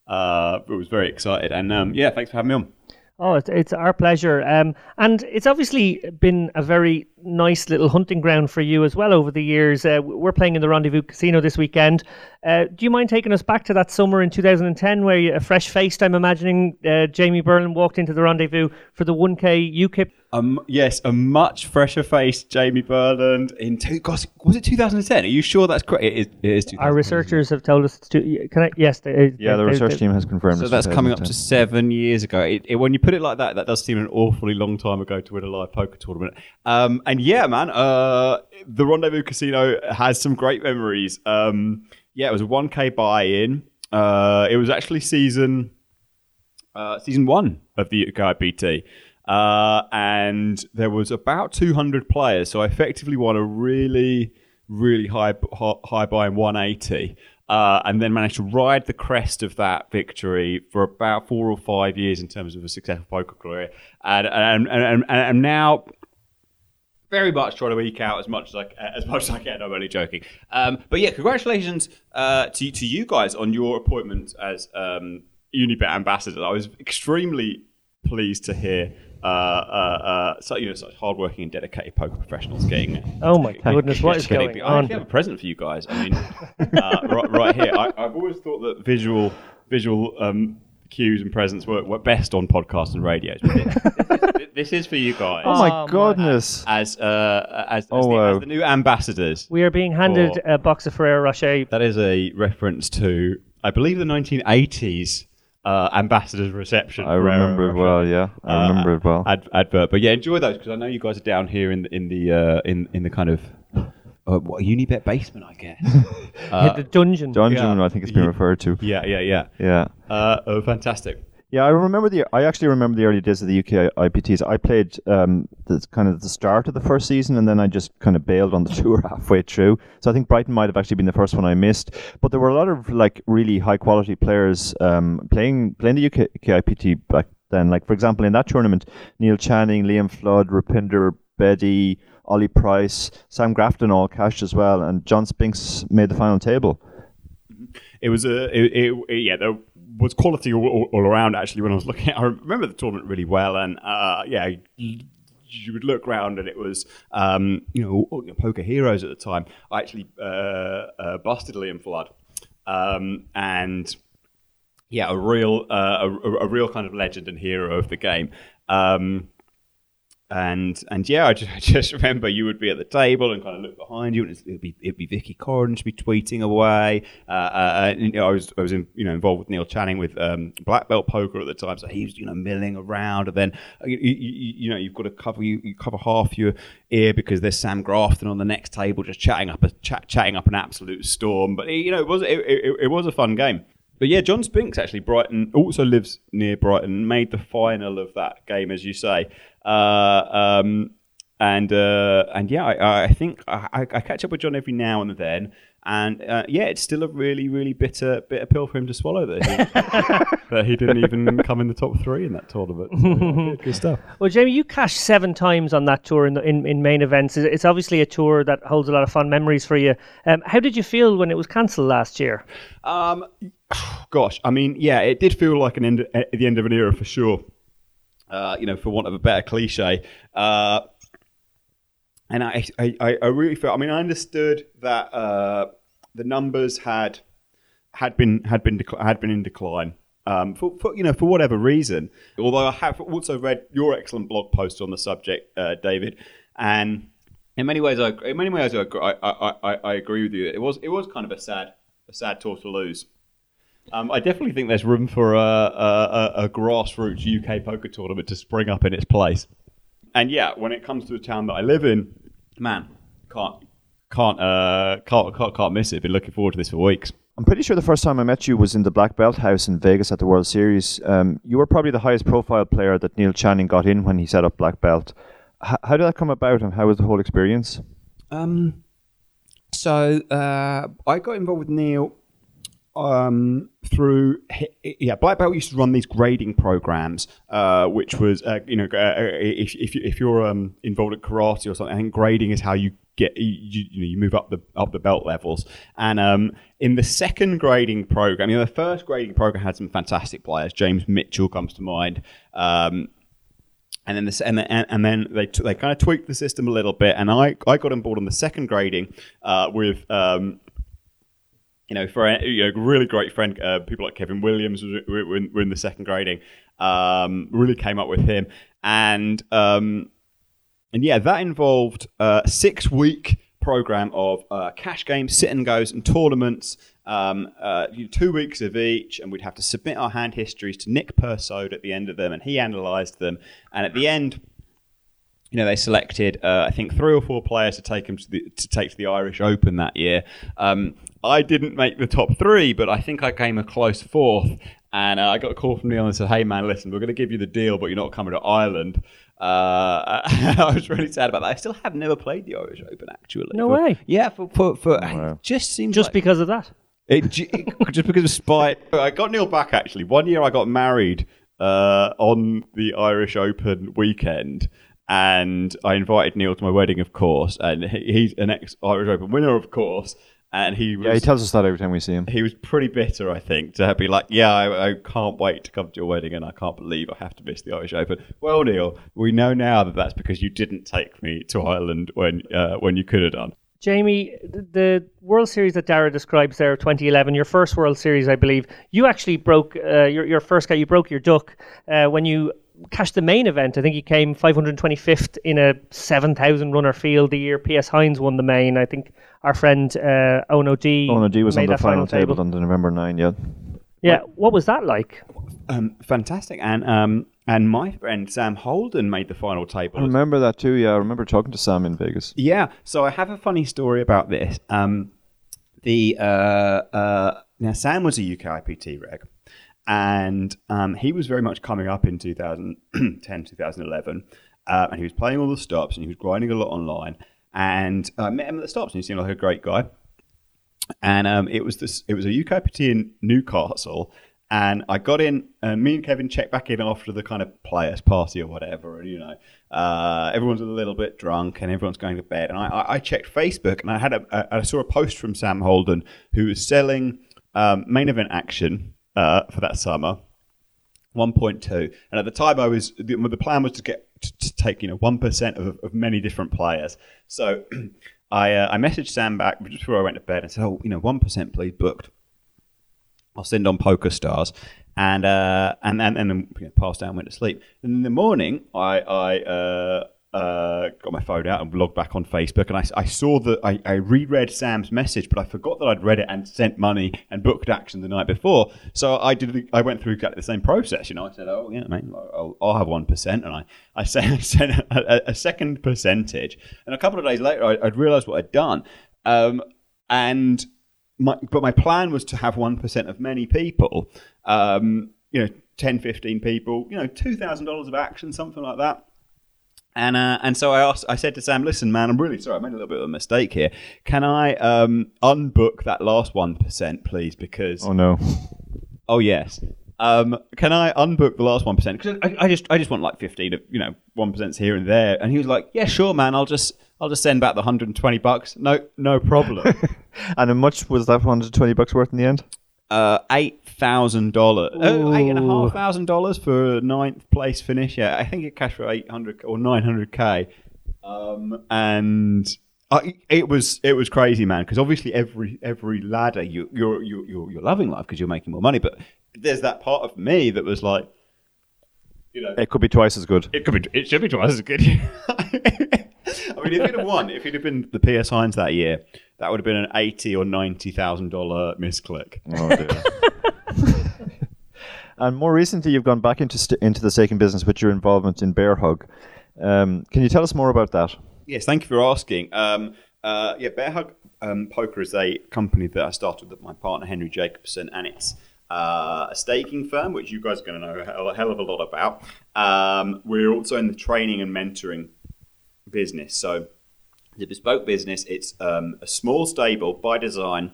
Uh, was very excited, and um, yeah, thanks for having me on. Oh, it's, it's our pleasure. Um, and it's obviously been a very nice little hunting ground for you as well over the years. Uh, we're playing in the Rendezvous Casino this weekend. Uh, do you mind taking us back to that summer in 2010 where you, a fresh faced, I'm imagining, uh, Jamie Burland walked into the Rendezvous for the 1K UKIP um, yes, a much fresher face, Jamie Burland. In two, gosh, was it 2010? Are you sure that's correct? It is. It is Our researchers have told us it's to. Can I? Yes. They, yeah, the research team has confirmed. So that's coming up to seven years ago. It, it, when you put it like that, that does seem an awfully long time ago to win a live poker tournament. Um, and yeah, man, uh, the Rendezvous Casino has some great memories. Um, yeah, it was a 1K buy-in. Uh, it was actually season uh, season one of the UKIPT. Uh, and there was about 200 players, so I effectively won a really, really high high buy in 180. uh, and then managed to ride the crest of that victory for about four or five years in terms of a successful poker career, and and and, and, and now very much trying to eke out as much as I as much as I can. I'm only joking. Um, but yeah, congratulations uh, to to you guys on your appointment as um, Unibet ambassador. I was extremely pleased to hear. Uh, uh, uh, so, you know, such hardworking and dedicated poker professionals getting. It. Oh my goodness, what is getting- going I on? actually have a present for you guys. I mean, uh, right, right here. I, I've always thought that visual visual um, cues and presents work, work best on podcasts and radios. But this, this is for you guys. Oh my goodness. As uh, as, as, Oh, the, wow. as the new ambassadors. We are being handed for- a box of Ferrero Rocher. That is a reference to, I believe, the 1980s uh, ambassadors reception. I for remember it Aero well, yeah. I remember it well. Ad- advert, but yeah, enjoy those because I know you guys are down here in the, in the uh, in in the kind of uh, what Unibet basement, I guess. Uh, the dungeon. Dungeon, yeah. I think it's been referred to. yeah, yeah, yeah. Yeah. Uh, oh, fantastic. Yeah, I remember the. I actually remember the early days of the UK IPTs. I played um, the kind of the start of the first season, and then I just kind of bailed on the tour halfway through. So I think Brighton might have actually been the first one I missed. But there were a lot of like really high quality players um, playing playing the UK, UK IPT back then. Like for example, in that tournament, Neil Channing, Liam Flood, Rupinder Bedi, Ollie Price, Sam Grafton all cashed as well, and John Spinks made the final table. It was a it, it, yeah there was quality all, all, all around actually when I was looking at I remember the tournament really well and uh, yeah you, would look around and it was um, you know poker heroes at the time. I actually uh, uh, busted Liam Flood um, and yeah a real uh, a, a real kind of legend and hero of the game. Um, and and yeah, I just, I just remember you would be at the table and kind of look behind you, and it'd be it'd be Vicky Coren be tweeting away. Uh, uh, and, you know, I was I was in, you know involved with Neil Channing with um, black belt poker at the time, so he was you know milling around, and then uh, you, you, you know you've got to cover you, you cover half your ear because there's Sam Grafton on the next table just chatting up a chat, chatting up an absolute storm. But you know it was it, it, it was a fun game. But yeah, John Spinks actually Brighton also lives near Brighton. Made the final of that game, as you say. Uh, um, and uh, and yeah, I, I think I, I catch up with John every now and then. And uh, yeah, it's still a really, really bitter, bitter pill for him to swallow that he, that he didn't even come in the top three in that tournament. So, yeah, good stuff. Well, Jamie, you cashed seven times on that tour in, the, in in main events. It's- It's obviously a tour that holds a lot of fun memories for you. Um, how did you feel when it was cancelled last year? Um, gosh, I mean, yeah, it did feel like an end, at the end of an era for sure. Uh, you know, for want of a better cliche. Uh, and I, I, I really felt. I mean, I understood that uh, the numbers had had been had been decl- had been in decline. Um, for, for you know for whatever reason. Although I have also read your excellent blog post on the subject, uh, David, and in many ways, I in many ways I, I, I, I agree with you. It was it was kind of a sad a sad tour to lose. Um, I definitely think there's room for a, a, a, a grassroots UK poker tournament to spring up in its place. And yeah, when it comes to the town that I live in, man, can't can't uh, can't, can't can't miss it. Been looking forward to this for weeks. I'm pretty sure the first time I met you was in the Black Belt House in Vegas at the World Series. Um, you were probably the highest profile player that Neil Channing got in when he set up Black Belt. H- how did that come about, and how was the whole experience? Um, so uh, I got involved with Neil um, through yeah. Black Belt used to run these grading programs, uh, which was uh, you know uh, if if, you, if you're um, involved in karate or something, I think grading is how you get you, you, know you move up the up the belt levels. And um, in the second grading program, you know the first grading program had some fantastic players. James Mitchell comes to mind. Um, and then this, and then, and then they t- they kind of tweaked the system a little bit, and I I got on board on the second grading uh, with um, you know for a you know, really great friend uh, people like Kevin Williams were, were, in, were in the second grading. Um, really came up with him, and um, and yeah, that involved a six week program of uh, cash games, sit and goes, and tournaments. Um, uh, two weeks of each, and we'd have to submit our hand histories to Nick Persode at the end of them, and he analysed them. And at the end, you know, they selected uh, I think three or four players to take them to, the, to take to the Irish Open that year. Um, I didn't make the top three, but I think I came a close fourth. And uh, I got a call from Neil and said, "Hey man, listen, we're going to give you the deal, but you're not coming to Ireland." Uh, I was really sad about that. I still have never played the Irish Open, actually. No For- way. Yeah, for for, for Wow. it just seems Just like- because of that? It, it- just because of spite. I got Neil back actually. One year I got married uh, on the Irish Open weekend, and I invited Neil to my wedding, of course. And he, he's an ex Irish Open winner, of course. And he was Yeah, he tells us that every time we see him. he was pretty bitter, I think, to be like, "Yeah, I, I can't wait to come to your wedding, and I can't believe I have to miss the Irish Open." Well, Neil, we know now that that's because you didn't take me to Ireland when uh, when you could have done. Jamie, the World Series that Dara describes there, 2011, your first World Series, I believe, you actually broke uh, your your first guy. You broke your duck uh, when you cashed the main event. I think you came 525th in a 7,000 runner field the year Pius Heinz won the main. I think our friend uh, Eoghan O'Dea. Oh no, D was on the that final table on the November 9, yeah. Yeah, what was that like? Um, fantastic, and um, and my friend Sam Holden made the final table. I remember that too, yeah. I remember talking to Sam in Vegas. Yeah, so I have a funny story about this. Um, the uh, uh, now Sam was a UK IPT reg, and um, he was very much coming up in 2010, 2011, uh, and he was playing all the stops and he was grinding a lot online. And I met him at the stops, and he seemed like a great guy. And um, it was this. It was a UK IPT in Newcastle, and I got in. And me and Kevin checked back in after the kind of players' party or whatever, and you know, uh, everyone's a little bit drunk and everyone's going to bed. And I, I, checked Facebook, and I had a, I saw a post from Sam Holden who was selling um, main event action uh, for that summer. 1.2 and at the time i was the, the plan was to get to, take you know 1% of, of many different players. So I, uh, I messaged sam back just before i went to bed and said oh you know 1% please booked. I'll send on Poker Stars, and uh, and and, and then you know, passed out and went to sleep. And in the morning, I I uh, uh, got my phone out and logged back on Facebook, and I, I saw that I, I reread Sam's message, but I forgot that I'd read it and sent money and booked action the night before. So I did I went through exactly the same process. You know, I said, oh yeah, mate, I'll, I'll have one percent," percent, and I I sent, I sent a, a, second percentage, and a couple of days later, I, I'd realised what I'd done, um, and my, but my plan was to have 1% of many people, um, you know, 10, 15 people, you know, $2,000 of action, something like that. And uh, and so I asked, I said to Sam, listen, man, I'm really sorry, I made a little bit of a mistake here. Can I um, unbook that last 1%, please? Because. Oh no. Oh, yes. Um, can I unbook the last 1%? Because I, I, just, I just want like 15, of, you know, 1% here and there. And he was like, yeah, sure, man, I'll just. I'll just send back the 120 bucks. No, no problem. and how much was that 120 bucks worth in the end? Uh, eight thousand dollars, oh, eight and a half thousand dollars for a ninth place finish. Yeah, I think it cashed for eight hundred or nine hundred k. Um, and I, it was it was crazy, man. Because obviously every every ladder you you're you're you're, you're loving life because you're making more money, but there's that part of me that was like, you know, It could be twice as good. it could be it should be twice as good. I mean, if he'd have won, if he'd have been the Pius Heinz that year, that would have been an eighty or ninety thousand dollar misclick. Oh dear. and more recently, you've gone back into st- into the staking business with your involvement in Bear Hug. Um, can you tell us more about that? Yes, thank you for asking. Um, uh, yeah, Bear Hug um, Poker is a company that I started with my partner Henry Jacobson, and it's uh, a staking firm, which you guys are going to know a hell, of a lot about. Um, we're also in the training and mentoring business. So, the bespoke business, it's um, a small stable by design.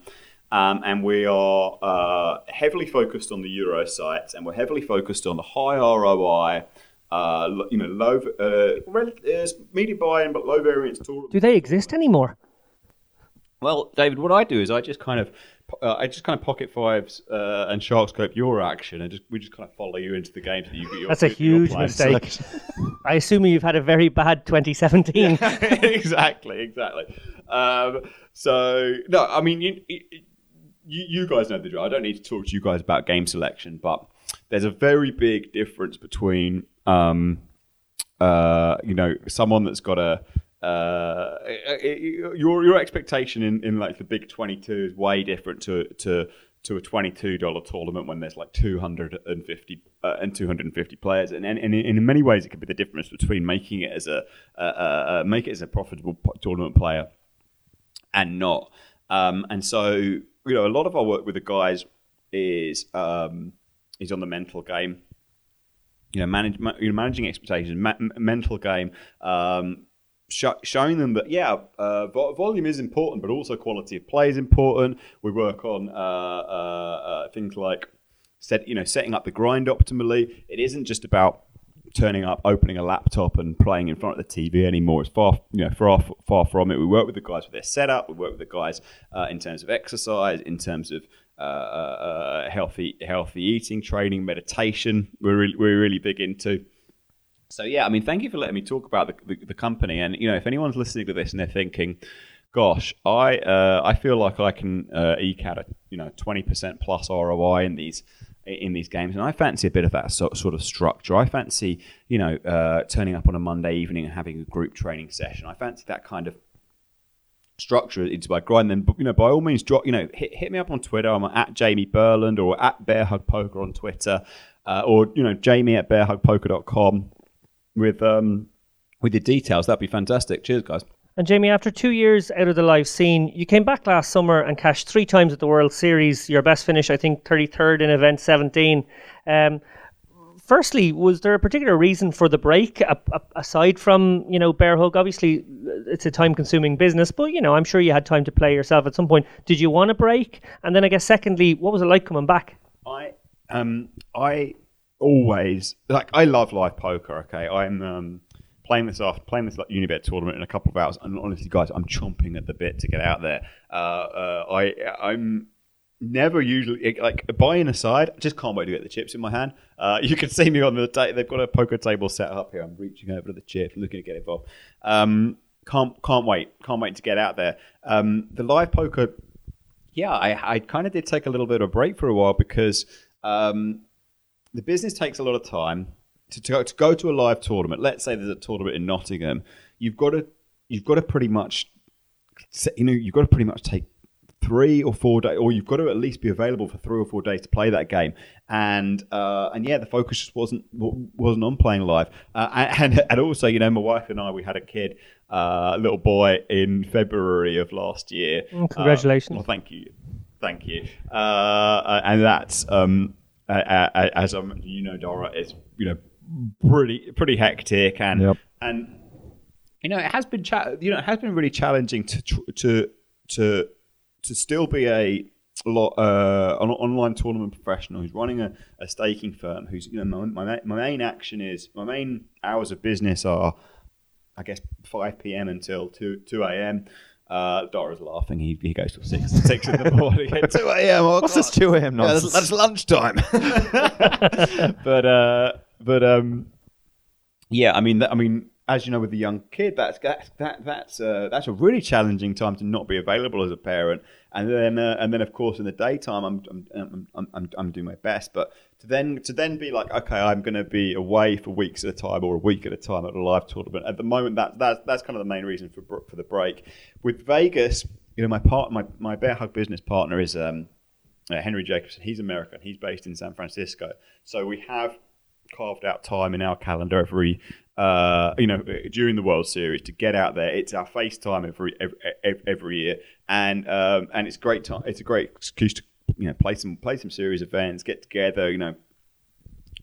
Um, and we are uh, heavily focused on the Euro sites, and we're heavily focused on the high ROI, uh, you know, low, uh, rel- uh, medium buy-in but low variance tournament. Do they exist anymore? Well, David, what I do is I just kind of, uh, I just kind of pocket fives uh, and shark scope your action, and just we just kind of follow you into the games that you get your. That's a huge playing. mistake. I assume you've had a very bad 2017. exactly, exactly. Um, so no, I mean you, you, you guys know the drill. I don't need to talk to you guys about game selection, but there's a very big difference between um, uh, you know someone that's got a uh, your your expectation in, in like the big 22 is way different to to to a $22 tournament when there's like 250 uh, and 250 players and, and, and in many ways it could be the difference between making it as a uh, uh, make it as a profitable tournament player and not um, and so you know a lot of our work with the guys is um, is on the mental game you know, manage, ma- you know, managing expectations, ma- mental game, um, sh- showing them that yeah, uh, vo- volume is important, but also quality of play is important. We work on uh, uh, uh, things like set, you know, setting up the grind optimally. It isn't just about turning up, opening a laptop, and playing in front of the TV anymore. It's far, you know, far far from it. We work with the guys with their setup. We work with the guys uh, in terms of exercise, in terms of uh, uh, healthy healthy eating, training, meditation. We're really, we're really big into. So yeah, I mean, thank you for letting me talk about the, the, the company. And you know, if anyone's listening to this and they're thinking, "Gosh, I uh, I feel like I can uh, eke out a you know twenty percent plus ROI in these in these games," and I fancy a bit of that so, sort of structure. I fancy you know uh, turning up on a Monday evening and having a group training session. I fancy that kind of structure into my grind. Then you know, by all means, drop you know, hit, hit me up on Twitter. I'm at Jamie Burland or at Bear Hug Poker on Twitter, uh, or you know, Jamie at bearhugpoker.com with um, with your details. That'd be fantastic. Cheers, guys. And Jamie, after two years out of the live scene, you came back last summer and cashed three times at the World Series. Your best finish, I think, 33rd in event 17. Um, firstly, was there a particular reason for the break aside from you know Bear Hug? Obviously, it's a time-consuming business, but you know I'm sure you had time to play yourself at some point. Did you want a break? And then I guess secondly, what was it like coming back? I um I always like I love live poker. Okay, I'm um, playing this off, playing this like Unibet tournament in a couple of hours, and honestly, guys, I'm chomping at the bit to get out there. Uh, uh, I I'm never usually like buying aside. I just can't wait to get the chips in my hand. Uh, you can see me on the ta- they've got a poker table set up here. I'm reaching over to the chip, looking to get involved. Um, can't can't wait, can't wait to get out there. Um, the live poker, yeah, I, I kind of did take a little bit of a break for a while because um, the business takes a lot of time to, to, to go to a live tournament. Let's say there's a tournament in Nottingham, you've got to you've got to pretty much you know you've got to pretty much take three or four days, or you've got to at least be available for three or four days to play that game. And uh, and yeah, the focus just wasn't wasn't on playing live. Uh, and and also, you know, my wife and I, we had a kid, uh, little boy, in February of last year. Mm, congratulations! well, thank you, thank you. Uh, and that's um, as um, you know, Dara is you know pretty pretty hectic and Yep. and you know it has been cha- you know it has been really challenging to tr- to to to still be a lot uh, an online tournament professional who's running a, a staking firm who's you know my, my, my main action is my main hours of business are I guess 5 p.m. until 2 2 a.m. Uh, Dara's laughing. He, he goes till six six in the morning. 2 a.m. Oh, What's this 2 a.m. yeah, that's, that's lunchtime. but uh, but um, yeah, I mean, I mean, as you know, with the young kid, that's that's that, that's uh, that's a really challenging time to not be available as a parent. And then uh, and then of course in the daytime, I'm I'm, I'm I'm I'm doing my best. But to then to then be like, okay, I'm going to be away for weeks at a time or a week at a time at a live tournament. At the moment, that that's that's kind of the main reason for for the break. With Vegas, you know, my part my my bear hug business partner is. Um, uh, Henry Jacobson. He's American. He's based in San Francisco. So we have carved out time in our calendar every, uh, you know, during the World Series to get out there. It's our FaceTime every every, every year, and um, and it's great time. It's a great excuse to you know play some play some series events, get together, you know,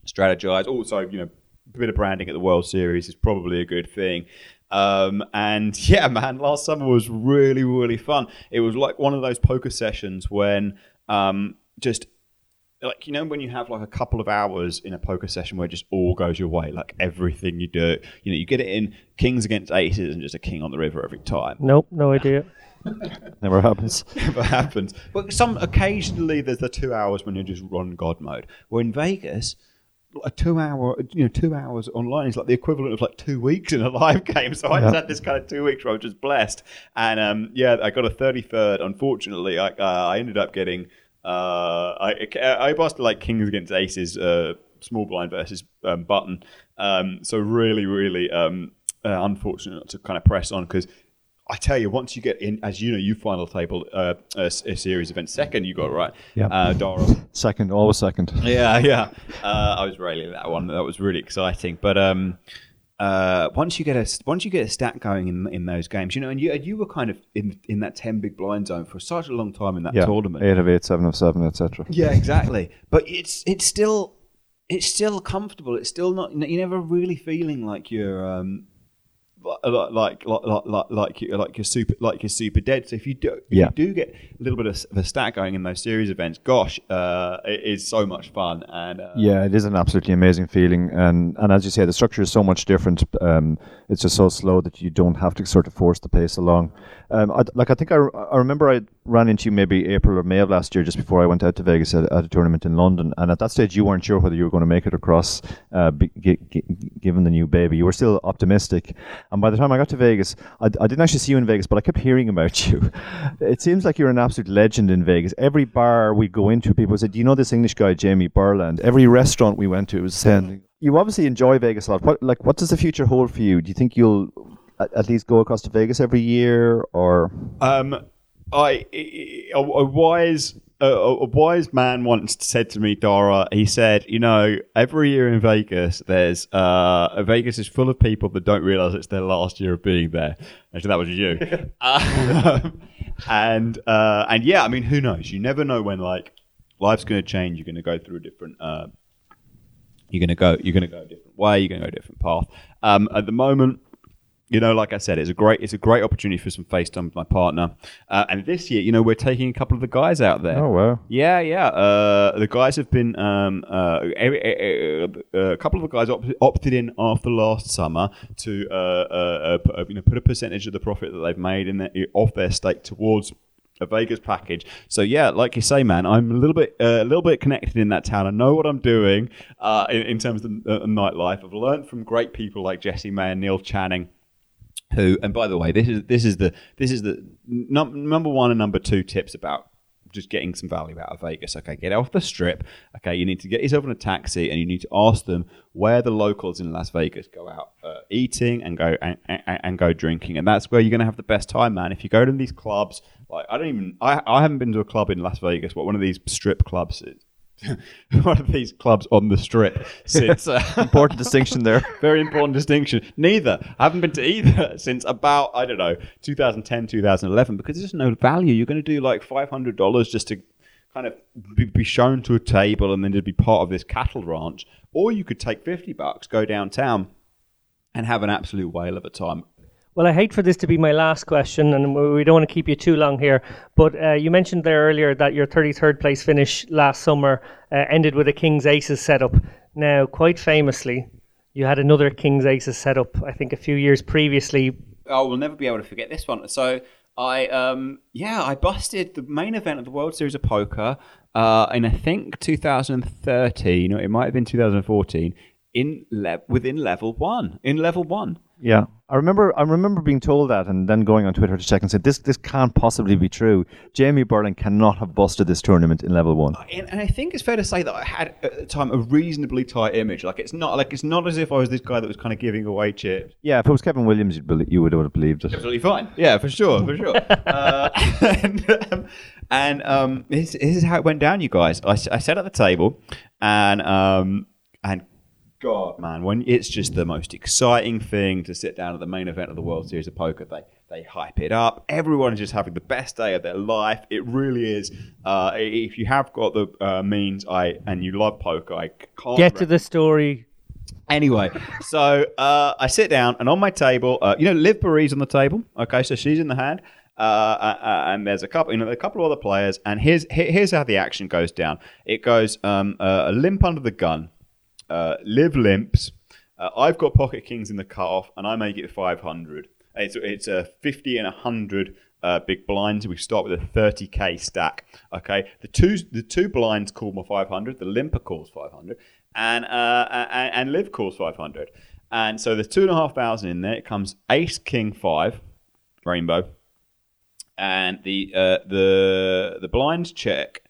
strategize. Also, you know, a bit of branding at the World Series is probably a good thing. Um, and yeah, man, last summer was really, really fun. It was like one of those poker sessions when um, just like you know when you have like a couple of hours in a poker session where it just all goes your way, like everything you do, you know, you get it in kings against aces and just a king on the river every time. Nope, no idea. Never happens. Never happens. But some occasionally there's the two hours when you just run God mode. Well, in Vegas, a two hour, you know, two hours online is like the equivalent of like two weeks in a live game. So I just Yeah. had this kind of two weeks where I was just blessed. And um, yeah, I got a 33rd. Unfortunately, I, uh, I ended up getting, uh, I, I busted like kings against aces, uh, small blind versus um, button. Um, so really, really um, uh, unfortunate to kind of press on because I tell you, once you get in, as you know, you final table uh, a, a series event second, you got right. Yeah. Uh, Dara. Second, always second. Yeah, yeah. Uh, I was railing that one. That was really exciting. But um, uh, once you get a once you get a stat going in in those games, you know, and you and you were kind of in in that ten big blind zone for such a long time in that Yeah, tournament. eight of eight, seven of seven, etc. Yeah, exactly. But it's it's still it's still comfortable. It's still not. You're never really feeling like you're um, like like like like like you- like you're super like you're super dead. So if you do if Yeah. you do get a little bit of a stat going in those series events, gosh, uh, it is so much fun. And uh, Yeah, it is an absolutely amazing feeling, and and as you say, the structure is so much different. Um, it's just so slow that you don't have to sort of force the pace along. Um, I, like I think I, I remember I ran into you maybe April or May of last year, just before I went out to Vegas at, at a tournament in London, and at that stage you weren't sure whether you were going to make it across, uh, be, gi- gi- given the new baby. You were still optimistic, and by the time I got to Vegas, I, I didn't actually see you in Vegas, but I kept hearing about you. It seems like you're an absolute legend in Vegas. Every bar we go into, people said, "Do you know this English guy, Jamie Burland?" Every restaurant we went to was saying, "You obviously enjoy Vegas a lot. What like what does the future hold for you? Do you think you'll at, least go across to Vegas every year, or Um, I a, a wise a, a wise man once said to me, Dara. He said, you know, every year in Vegas, there's uh, Vegas is full of people that don't realize it's their last year of being there. Actually, that was you. um, and uh, and yeah, I mean, who knows? You never know when like life's going to change. You're going to go through a different. Uh, you're going to go. You're going to go a different way. You're going to go a different path. Um, at the moment, you know, like I said, it's a great it's a great opportunity for some face time with my partner. Uh, and this year, you know, we're taking a couple of the guys out there. Oh, wow. Yeah, yeah. Uh, the guys have been um, uh, a couple of the guys op- opted in after last summer to uh, uh, put, uh, you know put a percentage of the profit that they've made in their, off their stake towards a Vegas package. So yeah, like you say, man, I'm a little bit uh, a little bit connected in that town. I know what I'm doing uh, in, in terms of uh, nightlife. I've learned from great people like Jesse May and Neil Channing and by the way this is this is the this is the num- number one and number two tips about just getting some value out of Vegas. Okay, get off the strip. Okay, you need to get yourself in a taxi and you need to ask them where the locals in Las Vegas go out uh, eating and go and, and, and go drinking, and that's where you're going to have the best time, man. If you go to these clubs, like I don't even I, I haven't been to a club in Las Vegas, but one of these strip clubs. one of these clubs on the strip since uh, important distinction there? very important distinction. Neither. I haven't been to either since about, I don't know, 2010, 2011, because there's no value. You're going to do like $500 just to kind of be, shown to a table and then to be part of this cattle ranch. Or you could take 50 bucks, go downtown, and have an absolute whale of a time. Well, I hate for this to be my last question, and we don't want to keep you too long here. But uh, you mentioned there earlier that your 33rd place finish last summer uh, ended with a King's Aces setup. Now, quite famously, you had another King's Aces setup, I think, a few years previously. I will never be able to forget this one. So I, um, yeah, I busted the main event of the World Series of Poker uh, in I think 2013, or it might have been 2014, in le- within level one. In level one. Yeah, I remember. I remember being told that, and then going on Twitter to check and said, "This this can't possibly be true. Jamie Burland cannot have busted this tournament in level one." And, and I think it's fair to say that I had at the time a reasonably tight image. Like it's not like it's not as if I was this guy that was kind of giving away chips. Yeah, if it was Kevin Williams, you'd belie- you would have believed it. absolutely fine. Yeah, for sure, for sure. uh, and um, and um, this, this is how it went down, you guys. I sat at the table, and um, and God, man, when it's just the most exciting thing to sit down at the main event of the World Series of Poker. They they hype it up. Everyone is just having the best day of their life. It really is. Uh, if you have got the uh, means, I and you love poker, I can't Get to the story. Anyway, so uh, I sit down, and on my table, uh, you know, Liv Boeree's on the table. Okay, so she's in the hand, uh, uh, and there's a couple, you know, a couple of other players. And here's here's how the action goes down. It goes um, uh, a limp under the gun, uh, Liv limps. Uh, I've got pocket kings in the cutoff, and I make it 500. It's it's a 50 and 100 uh, big blinds. We start with a 30k stack. Okay, the two the two blinds call my 500. The limper calls 500, and uh, and, and Liv calls 500. And so there's two and a half thousand in there. It comes Ace King five, rainbow, and the uh, the the blinds check.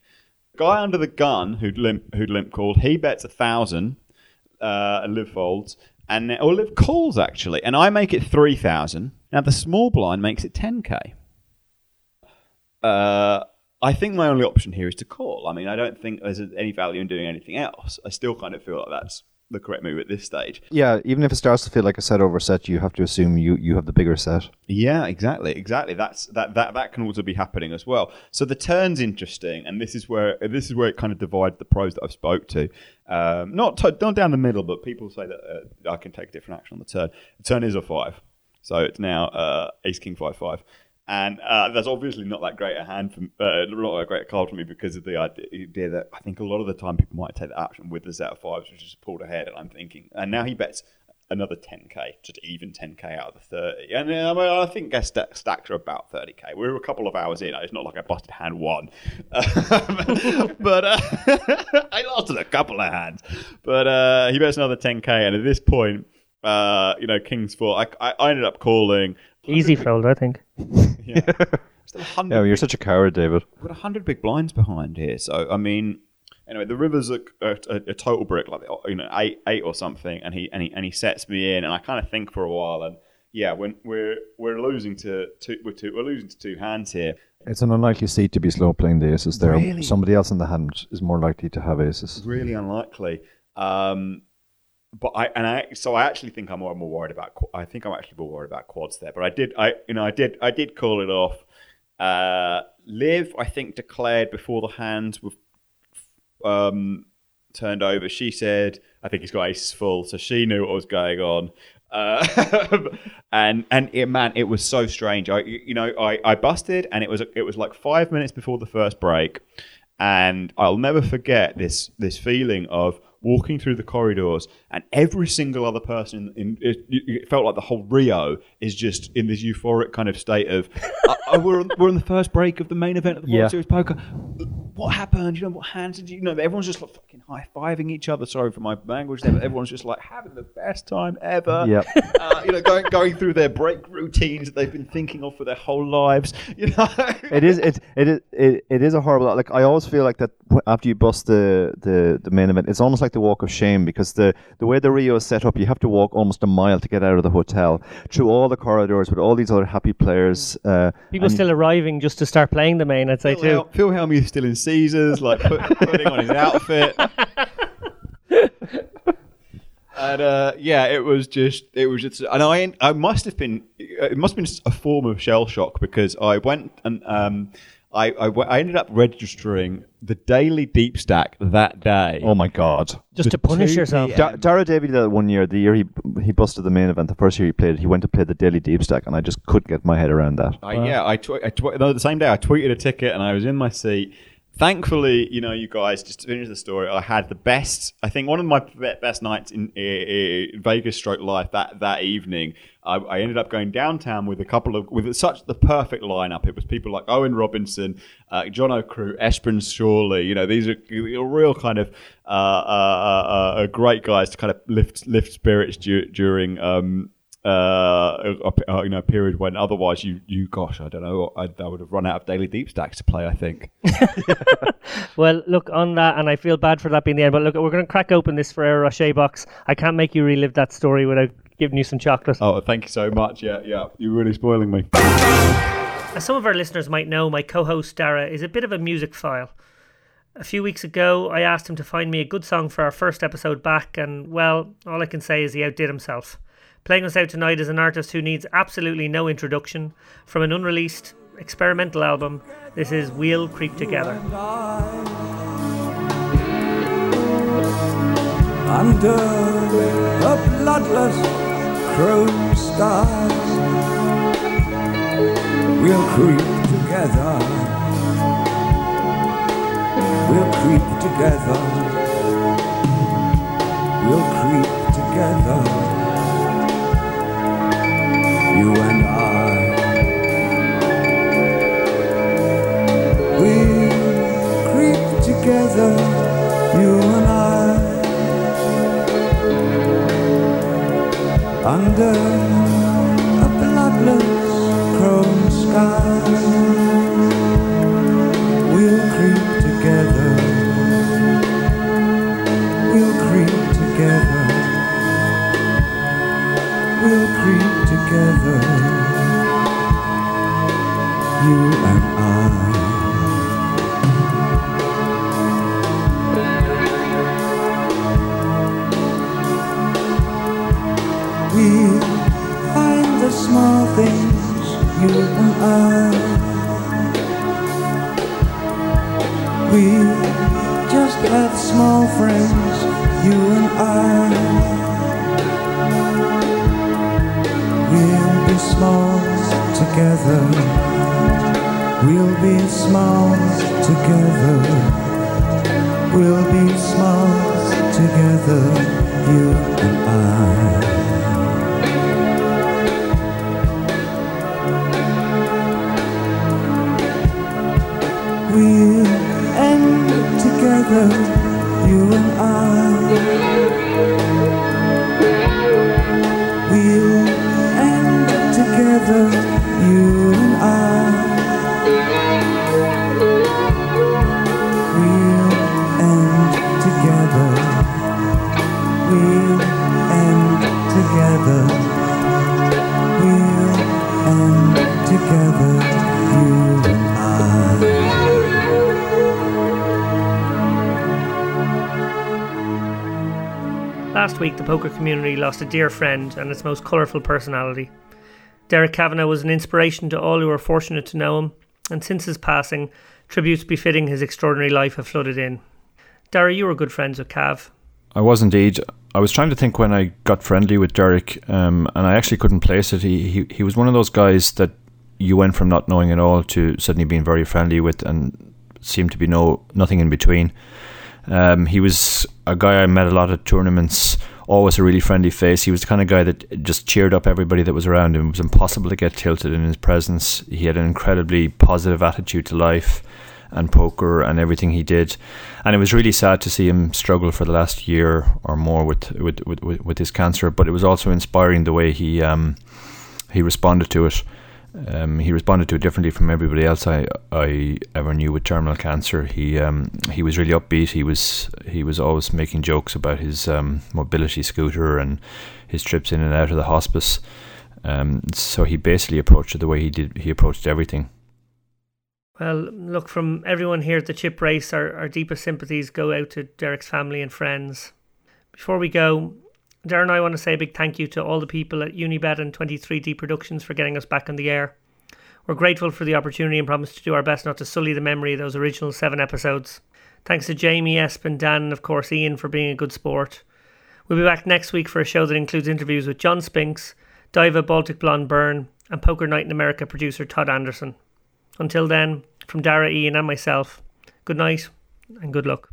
Guy under the gun who'd limp who'd limp called. He bets a thousand. Uh, Liv folds, and or Liv calls actually, and I make it three thousand. Now the small blind makes it ten k. Uh, I think my only option here is to call. I mean, I don't think there's any value in doing anything else. I still kind of feel like that's the correct move at this stage. Yeah, even if it starts to feel like a set over set, you have to assume you, you have the bigger set. Yeah, exactly, exactly. That's that that that can also be happening as well. So the turn's interesting, and this is where this is where it kind of divides the pros that I've spoke to. Um, not to, not down the middle, but people say that uh, I can take different action on the turn. The turn is a five, So it's now uh, Ace King five five. And uh, that's obviously not that great a hand for uh, not that great card for me because of the idea that I think a lot of the time people might take the action with the set of fives, which is pulled ahead. And I'm thinking, and now he bets another 10k, just even 10k out of the 30. And uh, I, mean, I think guess st- stacks are about 30k. We're a couple of hours in. It's not like I busted hand one, but uh, I lost a couple of hands. But uh, he bets another 10k, and at this point, uh, you know, King's Four. I, I ended up calling. Easy fold, I think. yeah. Still 100 Yeah, you're such a coward, David. We've got 100 big blinds behind here. So, I mean, anyway, the river's a, a, a total brick, like you know, eight eight or something, and he and he and he sets me in, and I kind of think for a while, and yeah, when we're we're losing to two, we're, two, we're losing to two hands here. It's an unlikely seat to be slow playing the aces there. Really? Somebody else in the hand is more likely to have aces. Really unlikely. Um, but I and I so I actually think I'm more, more worried about. I think I'm actually more worried about quads there. But I did I you know I did I did call it off. Uh, Liv I think declared before the hands were um, turned over. She said I think he's got aces full, so she knew what was going on. Uh, and and it, man, it was so strange. I you know I, I busted, and it was it was like five minutes before the first break, and I'll never forget this this feeling of walking through the corridors, and every single other person in, it, it felt like the whole Rio is just in this euphoric kind of state of uh, uh, we're on, we're on the first break of the main event of the World Yeah. Series poker. What happened? You know what hands did you? You know everyone's just like fucking high fiving each other. Sorry for my language there, but everyone's just like having the best time ever. Yep. Uh, you know, going going through their break routines that they've been thinking of for their whole lives. You know. it is it it is it, it is a horrible like I always feel like that after you bust the, the the main event it's almost like the walk of shame because the the way the Rio is set up you have to walk almost a mile to get out of the hotel through all the corridors with all these other happy players uh, People still arriving just to start playing the main, I'd say Phil, too. Hel- Phil Hellmuth still in Caesars, like put, putting on his outfit. and uh, yeah, it was just, it was just, and I, I must have been, it must have been a form of shell shock because I went and um, I, I, w- I ended up registering the daily deep stack that day. oh my god Just to punish 2 yourself. p.m. Da- Dara Davy did that one year the year he he busted the main event the first year he played he went to play the daily deep stack and I just couldn't get my head around that I, yeah, I, tw- I tw- no, the same day I tweeted a ticket and I was in my seat. Thankfully, you know, you guys just to finish the story. I had the best. I think one of my best nights in, in Vegas stroke life that that evening. I, I ended up going downtown with a couple of with such the perfect lineup. It was people like Owen Robinson, uh, John O'Crew, Esperance Shawley. You know, these are, real kind of uh, uh, uh, uh, great guys to kind of lift lift spirits du- during. Um, uh, a, a- you know, a period when otherwise you, you, gosh, I don't know, I, I would have run out of daily deep stacks to play. I think. Well, look on that, and I feel bad for that being the end. But look, we're going to crack open this Ferrero Rocher box. I can't make you relive that story without giving you some chocolate. Oh, thank you so much. Yeah, yeah, you're really spoiling me. As some of our listeners might know, my co host Dara is a bit of a music file. A few weeks ago, I asked him to find me a good song for our first episode back, and well, all I can say is he outdid himself. Playing us out tonight is an artist who needs absolutely no introduction. From an unreleased experimental album, this is We'll Creep Together. under the bloodless chrome skies. We'll creep together. We'll creep together. We'll creep together. You and I. We'll creep together. You and I. under a bloodless chrome sky. Friends, you and I. We'll be small together. We'll be small together. We'll be small together, you and I. We'll end together, and I. We'll end together, week, the poker community lost a dear friend and its most colourful personality. Derek Kavanagh was an inspiration to all who were fortunate to know him, and since his passing, tributes befitting his extraordinary life have flooded in. Dara, you were good friends with Cav. I was indeed. I was trying to think when I got friendly with Derek, um, and I actually couldn't place it. He, he he was one of those guys that you went from not knowing at all to suddenly being very friendly with, and seemed to be no nothing in between. Um, he was a guy I met a lot at tournaments. Always a really friendly face. He was the kind of guy that just cheered up everybody that was around him. It was impossible to get tilted in his presence. He had an incredibly positive attitude to life and poker and everything he did. And it was really sad to see him struggle for the last year or more with with, with, with his cancer. But it was also inspiring the way he um, he responded to it. Um, he responded to it differently from everybody else I I ever knew with terminal cancer. He um, he was really upbeat. He was he was always making jokes about his um, mobility scooter and his trips in and out of the hospice. Um, so he basically approached it the way he did. He approached everything. Well, look, from everyone here at the Chip Race, our, our deepest sympathies go out to Derek's family and friends. Before we go, Dara and I want to say a big thank you to all the people at Unibet and 23D Productions for getting us back on the air. We're grateful for the opportunity and promise to do our best not to sully the memory of those original seven episodes. Thanks to Jamie, Espen, Dan, and of course Ian for being a good sport. We'll be back next week for a show that includes interviews with John Spinks, Diva Baltic Blonde Byrne, and Poker Night in America producer Todd Anderson. Until then, from Dara, Ian, and myself, good night and good luck.